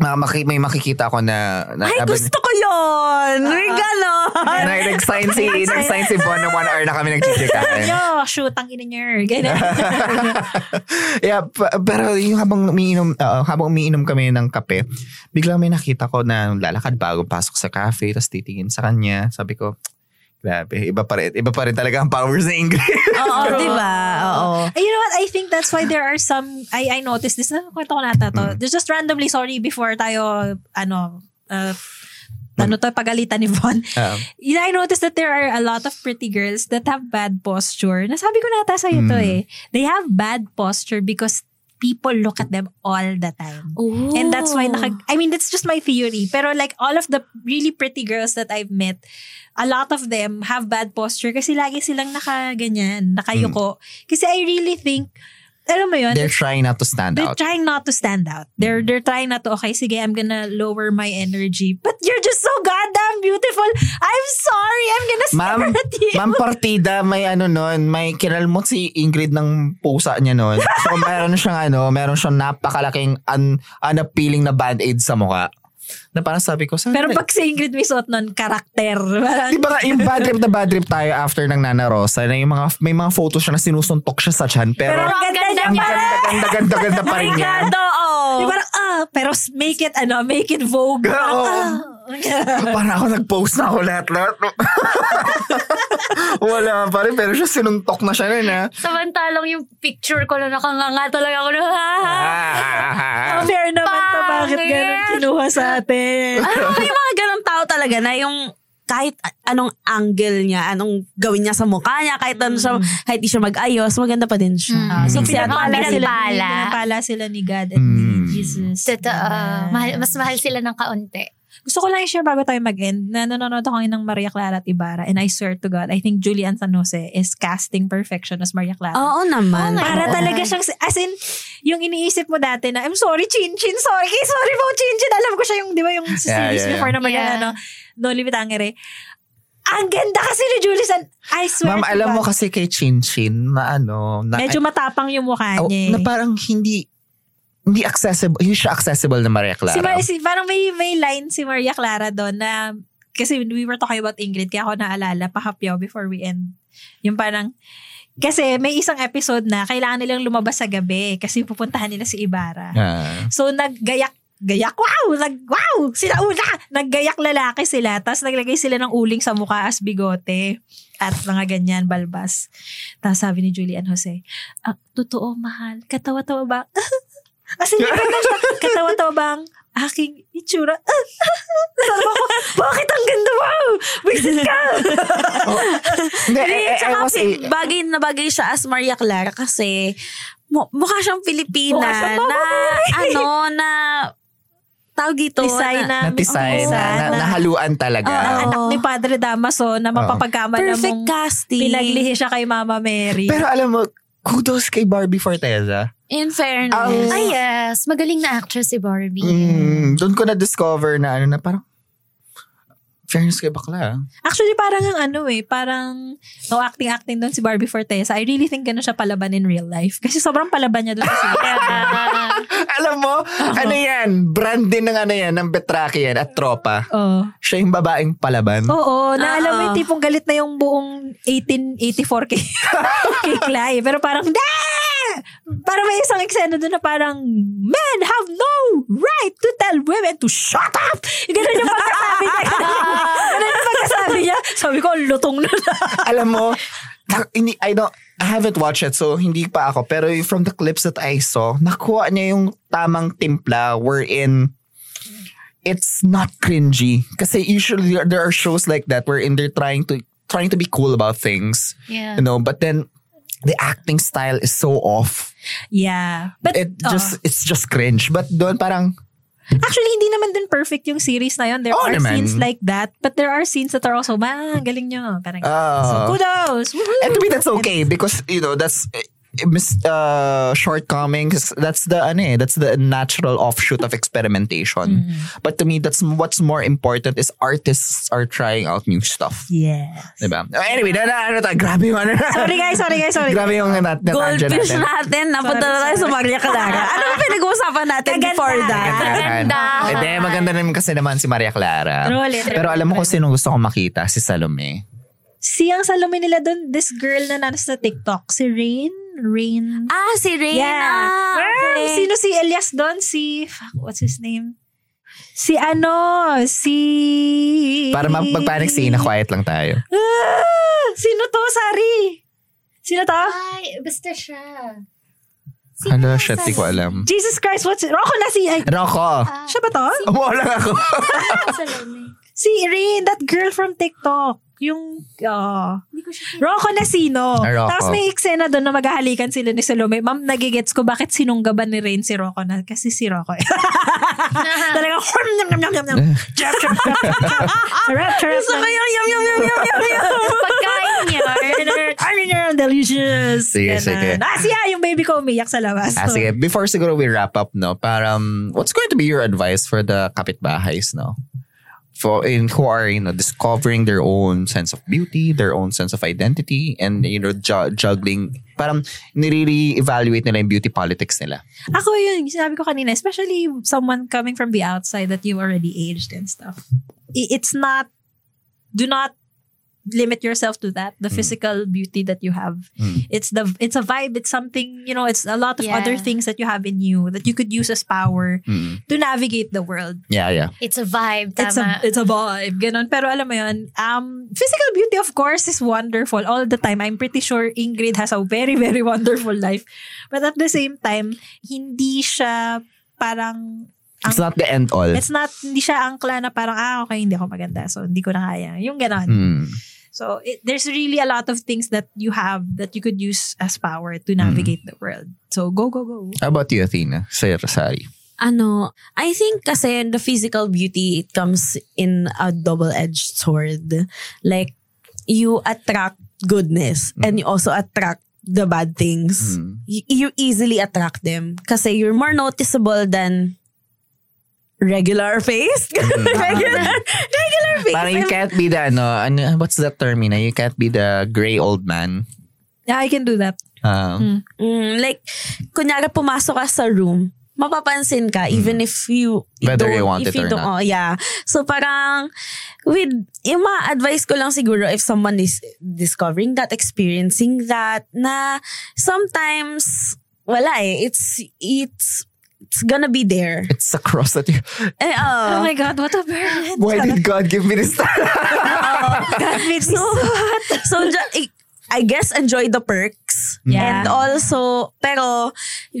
uh, maki, may makikita ko na, na ay, abang- gusto ko yun! May ganon! na nag-sign si nag-sign si Bon na one hour na kami nagchichikahan. Yo, shoot, ang ina niya. Ganyan. <laughs> yeah, pa- pero yung habang umiinom, oo, habang umiinom kami ng kape, biglang may nakita ko na lalakad bago pasok sa cafe, tapos titingin sa kanya. Sabi ko, grabe, iba pa rin. Iba pa rin talaga ang powers ni Ingrid. Oo, di ba? Oo. And you know what? I think that's why there are some, I I noticed this, na kwento ko nata to. There's just randomly, sorry, before tayo, ano, uh, ano to, pagalitan ni Von. Um, You know, I noticed that there are a lot of pretty girls that have bad posture. Nasabi ko nata sa'yo to Mm. eh. They have bad posture because people look at them all the time. Oh. And that's why, naka, I mean, that's just my theory. Pero like all of the really pretty girls that I've met, a lot of them have bad posture kasi lagi silang nakaganyan, nakayuko. Kasi I really think, alam mo yun, they're trying not to stand they're out. trying not to stand out. They're they're trying not to, okay, sige, I'm gonna lower my energy. But you're just so goddamn beautiful. I'm sorry. Ma'am, ma'am partida, may ano nun, may kinalmot si Ingrid ng pusa niya nun. So meron siyang ano, meron siyang napakalaking un, unappealing na band-aid sa mukha. Na parang sabi ko, saan Pero pag si Ingrid may suot nun, karakter. Parang, Di ba yung bad trip na bad trip tayo after ng Nana Rosa, na yung mga, may mga photos siya na sinusuntok siya sa chan, pero, Pero ang ganda niya ang pa ganda, ganda, ganda, ganda pa rin niya. Obrigado, oh. Di parang, ah, pero make it, ano, make it vogue. <laughs> Parang, ah. Parang ako nag-post na ako lahat-lahat. <laughs> Wala pa rin, pero siya sinuntok na siya nun, ha? Samantalang yung picture ko na nakanganga talaga ako na, <laughs> Ah. Fair naman to, bakit ganun kinuha sa atin? Ano, may mga ganong tao talaga na yung kahit anong angle niya, anong gawin niya sa mukha niya, kahit ano siya, kahit di siya mag-ayos, maganda pa din siya. Mm. So, pinagpala up. sila, Pinagpala. pinagpala sila ni God and Mm. ni Jesus. Totoo. Mahal, mas mahal sila ng kaunti. Gusto ko lang i-share bago tayo mag-end na nanonood ako ng Maria Clara at Ibarra and I swear to God, I think Julian San Jose is casting perfection as Maria Clara. Oo naman. Para Oo. talaga siyang, as in, yung iniisip mo dati na, I'm sorry, Chin Chin, sorry, sorry po, Chin Chin. Alam ko siya yung, di ba, yung Yeah, series yeah, yeah. before na Maria, Yeah. ano, No Limit Angere. Ang ganda kasi ni Julie San, I swear Ma'am, alam mo God. kasi kay Chin Chin na ano, na, Medyo matapang yung mukha Oh, niya. eh. na parang hindi, hindi accessible, hindi siya accessible na Maria Clara. Si, Mar- si, parang may, may line si Maria Clara doon na, kasi we were talking about Ingrid, kaya ako naalala, pahapyaw before we end. Yung parang, kasi may isang episode na kailangan nilang lumabas sa gabi kasi pupuntahan nila si Ibarra. Ah. So naggayak gayak wow nag wow sila una naggayak lalaki sila tapos naglagay sila ng uling sa mukha as bigote at mga ganyan balbas tapos sabi ni Julian Jose ah, totoo mahal katawa-tawa ba <laughs> as in ganun siya <laughs> katawa-tawa ba ang aking itsura <laughs> sabi ko bakit ang ganda wow wisit ka <laughs> Hindi, Hindi, eh, eh, I tsaka was a- bagay na bagay siya as Maria Clara kasi mu- mukha siyang Pilipina Mukha siyang na ano na tawag dito Tisay na, natisay na, na, na- nahaluan talaga. ang Oo. anak ni Padre Damaso na mapapagkamala perfect mong casting. pinaglihi siya kay Mama Mary. Pero alam mo, kudos kay Barbie Forteza. In fairness. Ang- Ay, yes. Magaling na actress si Barbie. Mm, doon ko na-discover na ano na parang, fairness kay bakla. ah. Actually, parang ang ano eh, parang no acting-acting doon si Barbie Forteza. I really think gano'n siya palaban in real life. Kasi sobrang palaban niya doon sa <laughs> Alam mo, ano yan, brand din ng ano yan, ng Betraki yan at tropa. Oo. Siya yung babaeng palaban. Oo, na alam mo Oo. yung tipong galit na yung buong 1884 kay, kay Clay. Pero parang, hindi! Parang may isang eksena doon na parang, men have no right to tell women to shut up! Ganun yung pagkasabi niya. <laughs> Ganun yung pagkasabi niya. Sabi ko, lutong na na. Alam mo, I don't, I haven't watched it, so hindi pa ako. Pero from the clips that I saw, nakuha niya yung tamang timpla wherein it's not cringy. Kasi usually there, there are shows like that wherein they're trying to trying to be cool about things. Yeah. You know, but then the acting style is so off. Yeah. But, It oo. just it's just cringe. But doon parang Actually, hindi naman din perfect yung series na yun. There Oo are naman. scenes like that. But there are scenes that are also, ma, galing nyo. Parang, Ah. so kudos! Woohoo! And to me, that's okay because you know that's uh, mis uh, shortcomings. That's the ano eh, that's the natural offshoot of experimentation. But to me, that's what's more important is artists are trying out new stuff. Yes. Diba? Anyway, na, na, ano tayo, grabe yung ano. Sorry guys, sorry guys, sorry. grabe yung nat natadya Goldfish natin. natin. Napunta na tayo sa Maria Clara. <laughs> Ano ba pinag-uusapan natin Kaganda. before that? Maganda. Hindi, maganda naman kasi naman si Maria Clara. Pero alam mo kung sino gusto ko makita? Si Salome. Si ang Salome nila doon, this girl na nasa TikTok, si Rain. Rain. Ah, si Reina. Yeah. Okay. Sino si Elias doon? Si, fuck, what's his name? Si ano, si... Para mag- magpanic si Ina, quiet lang tayo. Ah, sino to, Sari? Sino to? Ay, basta siya. Ano, shit, di ko alam. Jesus Christ, what's... Rocco na si... Ay, Rocco. siya ba to? <laughs> Umuha lang ako. Si Rain, that girl from TikTok. Yung, oh. Rocco na sino. Ah, Rocco. Tapos may eksena doon na maghahalikan sila ni Salome. Ma'am, nagigets ko bakit sinunggaban ni Rain si Rocco na. Kasi si Rocco. <laughs> Talagang, nyam, nyam, nyam, nyam, <laughs> nyam. Chirap, chirap, chirap, chirap. Chirap, chirap, <laughs> Gusto ko yung yum, yum, yum, yum, yum, yum. Pagkain niya. Ano niya, delicious. Sige, Ganun. sige. Ah, siya, yung baby ko umiyak sa labas. Ah, sige. Before siguro we wrap up, no, parang, what's going to be your advice for the kapitbahays, no? For in who discovering their own sense of beauty, their own sense of identity, and you know ju- juggling. Parang nire-evaluate nila yung beauty politics nila. Ako yun, sinabi ko kanina, especially someone coming from the outside that you already aged and stuff. It's not, do not limit yourself to that, the physical beauty that you have. Mm. It's the it's a vibe, it's something, you know, it's a lot of Yeah. other things that you have in you that you could use as power Mm. to navigate the world. Yeah, yeah. It's a vibe, It's a tama. it's a vibe, ganun. Pero alam mo yun, um, physical beauty of course is wonderful all the time. I'm pretty sure Ingrid has a very very <laughs> wonderful life. But at the same time, hindi siya parang It's not the end all. It's not, hindi siya angkla na parang, ah, okay, hindi ako maganda. So, hindi ko na kaya. Yung ganon. Mm. So, it, there's really a lot of things that you have that you could use as power to navigate the world. So, go, go, go. How about you, Athena? Sa Rosari. ano, I think kasi the physical beauty, it comes in a double-edged sword. Like, you attract goodness and you also attract the bad things. Mm. Y- you easily attract them kasi you're more noticeable than regular face. <laughs> regular, regular face. Parang you can't be the, ano, ano, what's that term, Ina? You can't be the gray old man. Yeah, I can do that. Uh, Mm, like, kunyari pumasok ka sa room, mapapansin ka even if you Whether you don't- want if it or don't- not. Oh, yeah. So parang with yung mga advice ko lang siguro if someone is discovering that, experiencing that, na sometimes wala eh. It's it's it's gonna be there. it's a cross that you... Eh, Oh oh. my God, what a burden. Why did God give me this? <laughs> God made me so, so ju- I- guess enjoy the perks. Yeah. And also, pero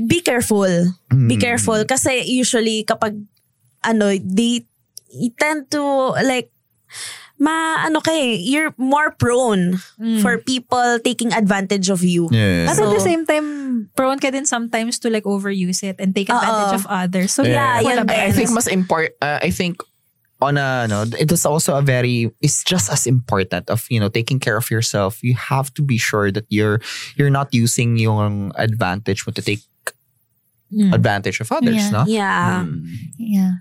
be careful. Be Mm. careful. Kasi usually kapag ano, they tend to like ma ano kay you're more prone for people taking advantage of you. yeah. But at the So- same time, prone ka din sometimes to like overuse it and take advantage Oo. of others. So Yeah, yeah, I, I think mas import uh, I think on a no it is also a very it's just as important of you know taking care of yourself you have to be sure that you're you're not using yung advantage mo to take advantage of others Yeah. no Yeah. Mm. Yeah.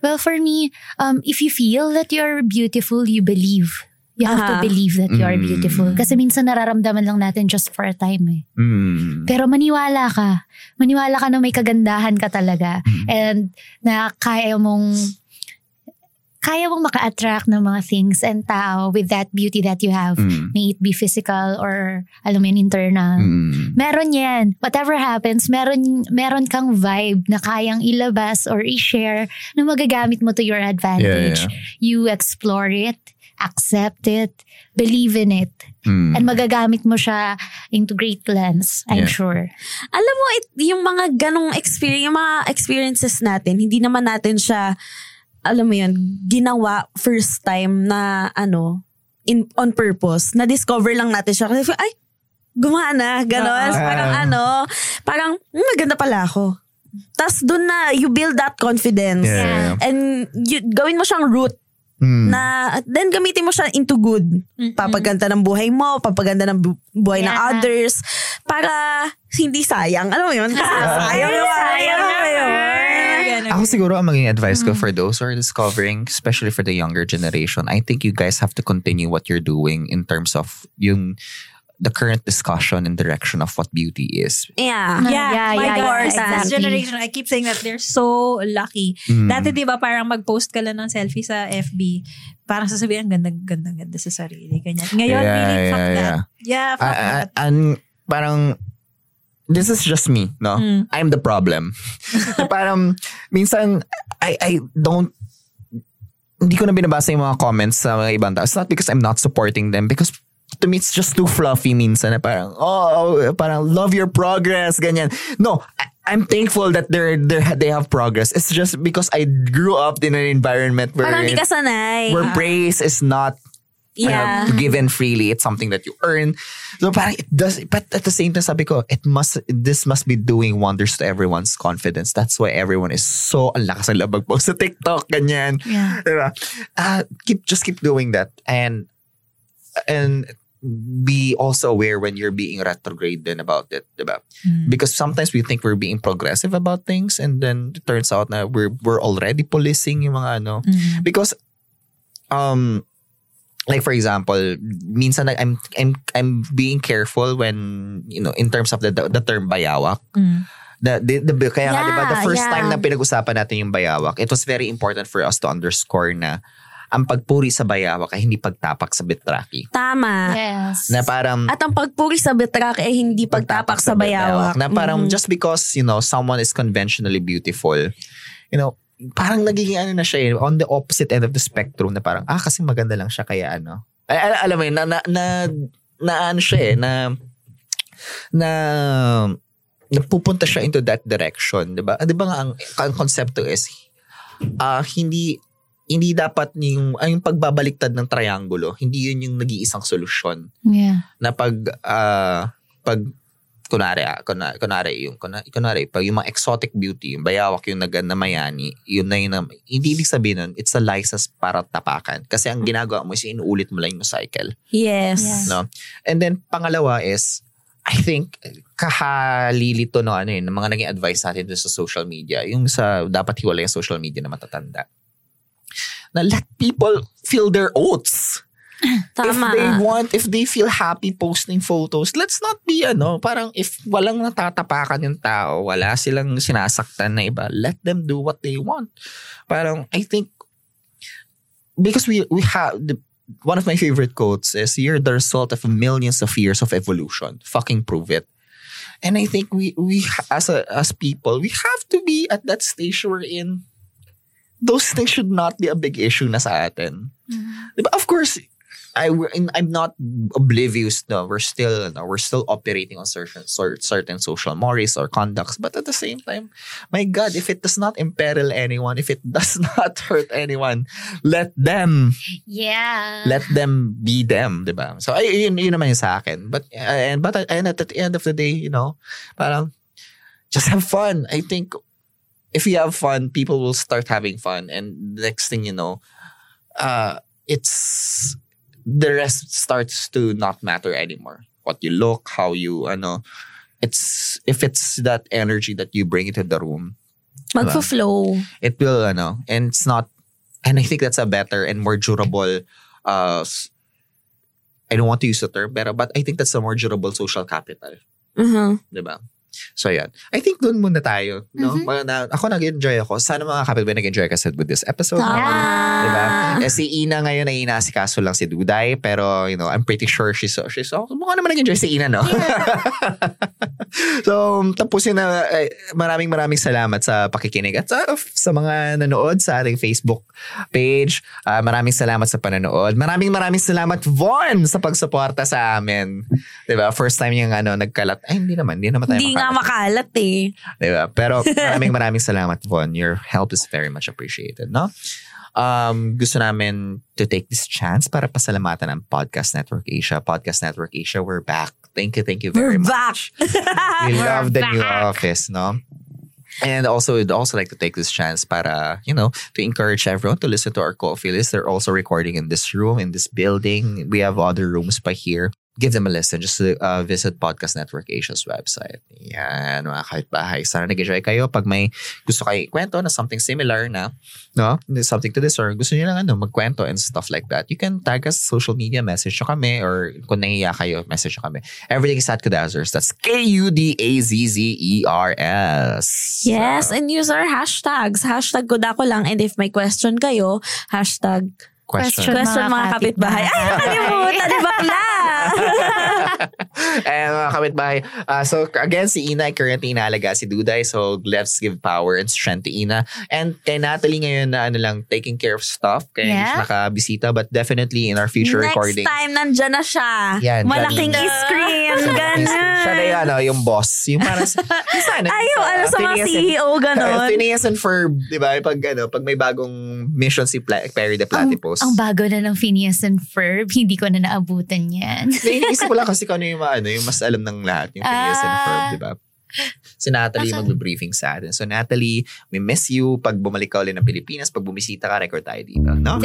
Well, for me, um, if you feel that you're beautiful, you believe. You have Aha. to believe that you are Mm. beautiful. Kasi minsan nararamdaman lang natin just for a time eh. Mm. Pero maniwala ka. Maniwala ka na may kagandahan ka talaga. And na kaya mong kaya mong maka-attract ng mga things and tao with that beauty that you have. Mm. May it be physical or alam mo yun, internal. Mm. Meron yan. Whatever happens, meron, meron kang vibe na kayang ilabas or i-share na magagamit mo to your advantage. Yeah, You explore it, accept it, believe in it, Mm. and magagamit mo siya into great plans, I'm Yeah. sure. Alam mo, it, yung mga ganong experience, yung mga experiences natin, hindi naman natin siya, alam mo yun, ginawa first time na, ano, in, on purpose. Na-discover lang natin siya. Kasi, ay, gumana, gano'n. Ah. parang ano, parang, hmm, maganda pala ako. Tapos doon na, you build that confidence. Yeah. And you, gawin mo siyang root Mm. na then gamitin mo siya into good. Papaganda ng buhay mo, papaganda ng bu- buhay ng Yeah. others para hindi sayang. Alam mo yun? <laughs> Kasi sayang yung sayang mo yun. Ako siguro ang maging advice Mm. ko for those who are discovering, especially for the younger generation, I think you guys have to continue what you're doing in terms of yung the current discussion and direction of what beauty is. Yeah. Yeah, Yeah, my yeah, God, yeah, this exactly. generation, I keep saying that they're so lucky. Mm. Dati di ba parang mag-post ka lang ng selfie sa FB, parang sasabihin, ang ganda-ganda ganda sa sarili. Ganyan. Ngayon, Yeah, really, yeah, fuck that. yeah. Yeah, fuck ah, that. and parang this is just me, no? Mm. I'm the problem. <laughs> parang minsan I I don't hindi ko na binabasa yung mga comments sa mga ibang tao. It's not because I'm not supporting them because to me it's just too fluffy minsan na parang oh parang love your progress ganyan. No, I, I'm thankful that they're, they're they have progress. It's just because I grew up in an environment where Parang hindi ka sanay. where praise is not Yeah. uh, given freely. It's something that you earn. So parang it does, but at the same time, sabi ko, it must, this must be doing wonders to everyone's confidence. That's why everyone is so, ang lakas ng labag po sa TikTok, ganyan. Yeah. Diba? Uh, keep, just keep doing that. And, and be also aware when you're being retrograde then about it, diba? Because sometimes we think we're being progressive about things and then it turns out na we're, we're already policing yung mga ano. Because um, like for example, minsan na- I'm I'm I'm being careful when you know in terms of the the, the term bayawak. The, the, the, kaya nga, Yeah, di ba, the first yeah. time na pinag-usapan natin yung bayawak, it was very important for us to underscore na ang pagpuri sa bayawak ay hindi pagtapak sa bitraki. Tama. Yes. Na parang At ang pagpuri sa bitrak ay hindi pagtapak sa bayawak. Na parang Mhm. just because, you know, someone is conventionally beautiful, you know, parang nagiging ano na siya eh, on the opposite end of the spectrum na parang, ah, kasi maganda lang siya, kaya ano. Ay, al- alam mo yun, na, na, na, na ano siya eh, na, na, napupunta siya into that direction, di ba? Ah, Di ba nga ang, ang konsepto is, ah, hindi, hindi dapat yung, ay, yung pagbabaliktad ng triangulo, hindi yun yung nag-iisang solusyon Yeah. na pag ah, pag kunari ah, kunari, kunari yung kunari, kunari pag yung mga exotic beauty yung bayawak yung nag na mayani yun na yun na, hindi ibig sabihin nun it's a license para tapakan. Kasi ang ginagawa mo is inuulit mo lang yung cycle. Yes. Yeah. no? And then pangalawa is I think kahalilito no ano yun ng mga naging advice natin dun sa social media yung sa dapat hiwalay ang social media na matatanda. Na let people feel their oats <clears throat> Tama. if they want, if they feel happy posting photos, let's not be ano, parang if walang natatapakan yung tao, wala silang sinasaktan na iba, let them do what they want. Parang, I think, because we, we have, the, one of my favorite quotes is, you're the result of millions of years of evolution. Fucking prove it. And I think we, we as a, as people, we have to be at that stage we're in. Those things should not be a big issue na sa atin. Diba? Of course, I I'm not oblivious. No, we're still no, we're still operating on certain certain social mores or conducts. But at the same time, my God, if it does not imperil anyone, if it <laughs> does not hurt anyone, let them Yeah. let them be them, di ba? So ay yun, yun naman yung sa akin. But and but and at the end of the day, you know, parang just have fun. I think if you have fun, people will start having fun, and next thing you know, uh, it's the rest starts to not matter anymore. What you look, how you, ano, it's if it's that energy that you bring into the room, Magfo-flow. it will ano and it's not and I think that's a better and more durable uh I don't want to use the term pero but I think that's a more durable social capital Mhm. ba so yan I think doon muna tayo no? Mga na, ako nag-enjoy ako. Sana mga kapitbahay nag-enjoy kasi with this episode. Tama. di ba eh, si Ina ngayon ay inasikaso lang si Duday pero you know I'm pretty sure she's she's oh, mukha naman nag-enjoy si Ina no? <laughs> So tapusin na eh, maraming maraming salamat sa pakikinig at sa, sa mga nanood sa ating Facebook page. Ah, maraming salamat sa panonood maraming maraming salamat Von sa pagsuporta sa amin. Di ba first time yung ano nagkalat. Ay hindi naman. Hindi naman tayo nga makalat eh. Diba? Pero <laughs> maraming maraming salamat, Von. Your help is very much appreciated, no? Um, gusto namin to take this chance para pasalamatan ang Podcast Network Asia. Podcast Network Asia, we're back. Thank you, thank you very We're much. back. We <laughs> love the new back. office, no? And also, we'd also like to take this chance para, you know, to encourage everyone to listen to our coffee list. They're also recording in this room, in this building. We have other rooms pa here. Give them a listen. Just uh, visit Podcast Network Asia's website. Yan, mga kahit bahay. Sana nag-enjoy kayo. Pag may gusto kayo kwento na something similar na, no, something to this or gusto niyo lang ano, magkwento and stuff like that, you can tag us social media, message nyo kami or kung nahiya kayo, message nyo kami. Everything is at Kudazzers. That's K-U-D-A-Z-Z-E-R-S. Yes, and use our hashtags. Hashtag Kudako lang. And if may question kayo, hashtag Question. question mga kapitbahay. Ay, <laughs> nakalimutan. Di bakla? <laughs> and mga kapitbahay. Uh, so again, si Ina ay currently inaalaga si Duday. So let's give power and strength to Ina. And kay Natalie ngayon na ano lang, taking care of stuff. Kaya hindi siya Yeah. nakabisita. But definitely in our future Next recording. time, nandyan na siya. Yan, Malaking dyan. screen. Ganun. Siya na yung, ano, yung boss. Yung parang, yung sana, Ay, yung ano sa mga CEO, <laughs> ganon. Phineas and Ferb, di ba? Pag, ano, pag may bagong mission si Pla- Perry the Platypus. Ang bago na ng Phineas and Ferb, hindi ko na naabutan yan. <laughs> Iniisip ko lang kasi kung ano yung, ano, yung mas alam ng lahat, yung Phineas and Ferb, Ah. di ba? Si Natalie magbe-briefing sa atin. So Natalie, we miss you. Pag bumalik ka ulit ng Pilipinas, pag bumisita ka, record tayo dito. No?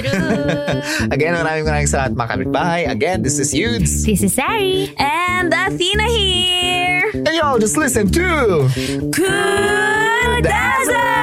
<laughs> Again, maraming maraming salamat mga kapitbahay. Again, this is Yudes. This is Sari. And Athena here. And y'all just listen to... Kudazzers! Wow,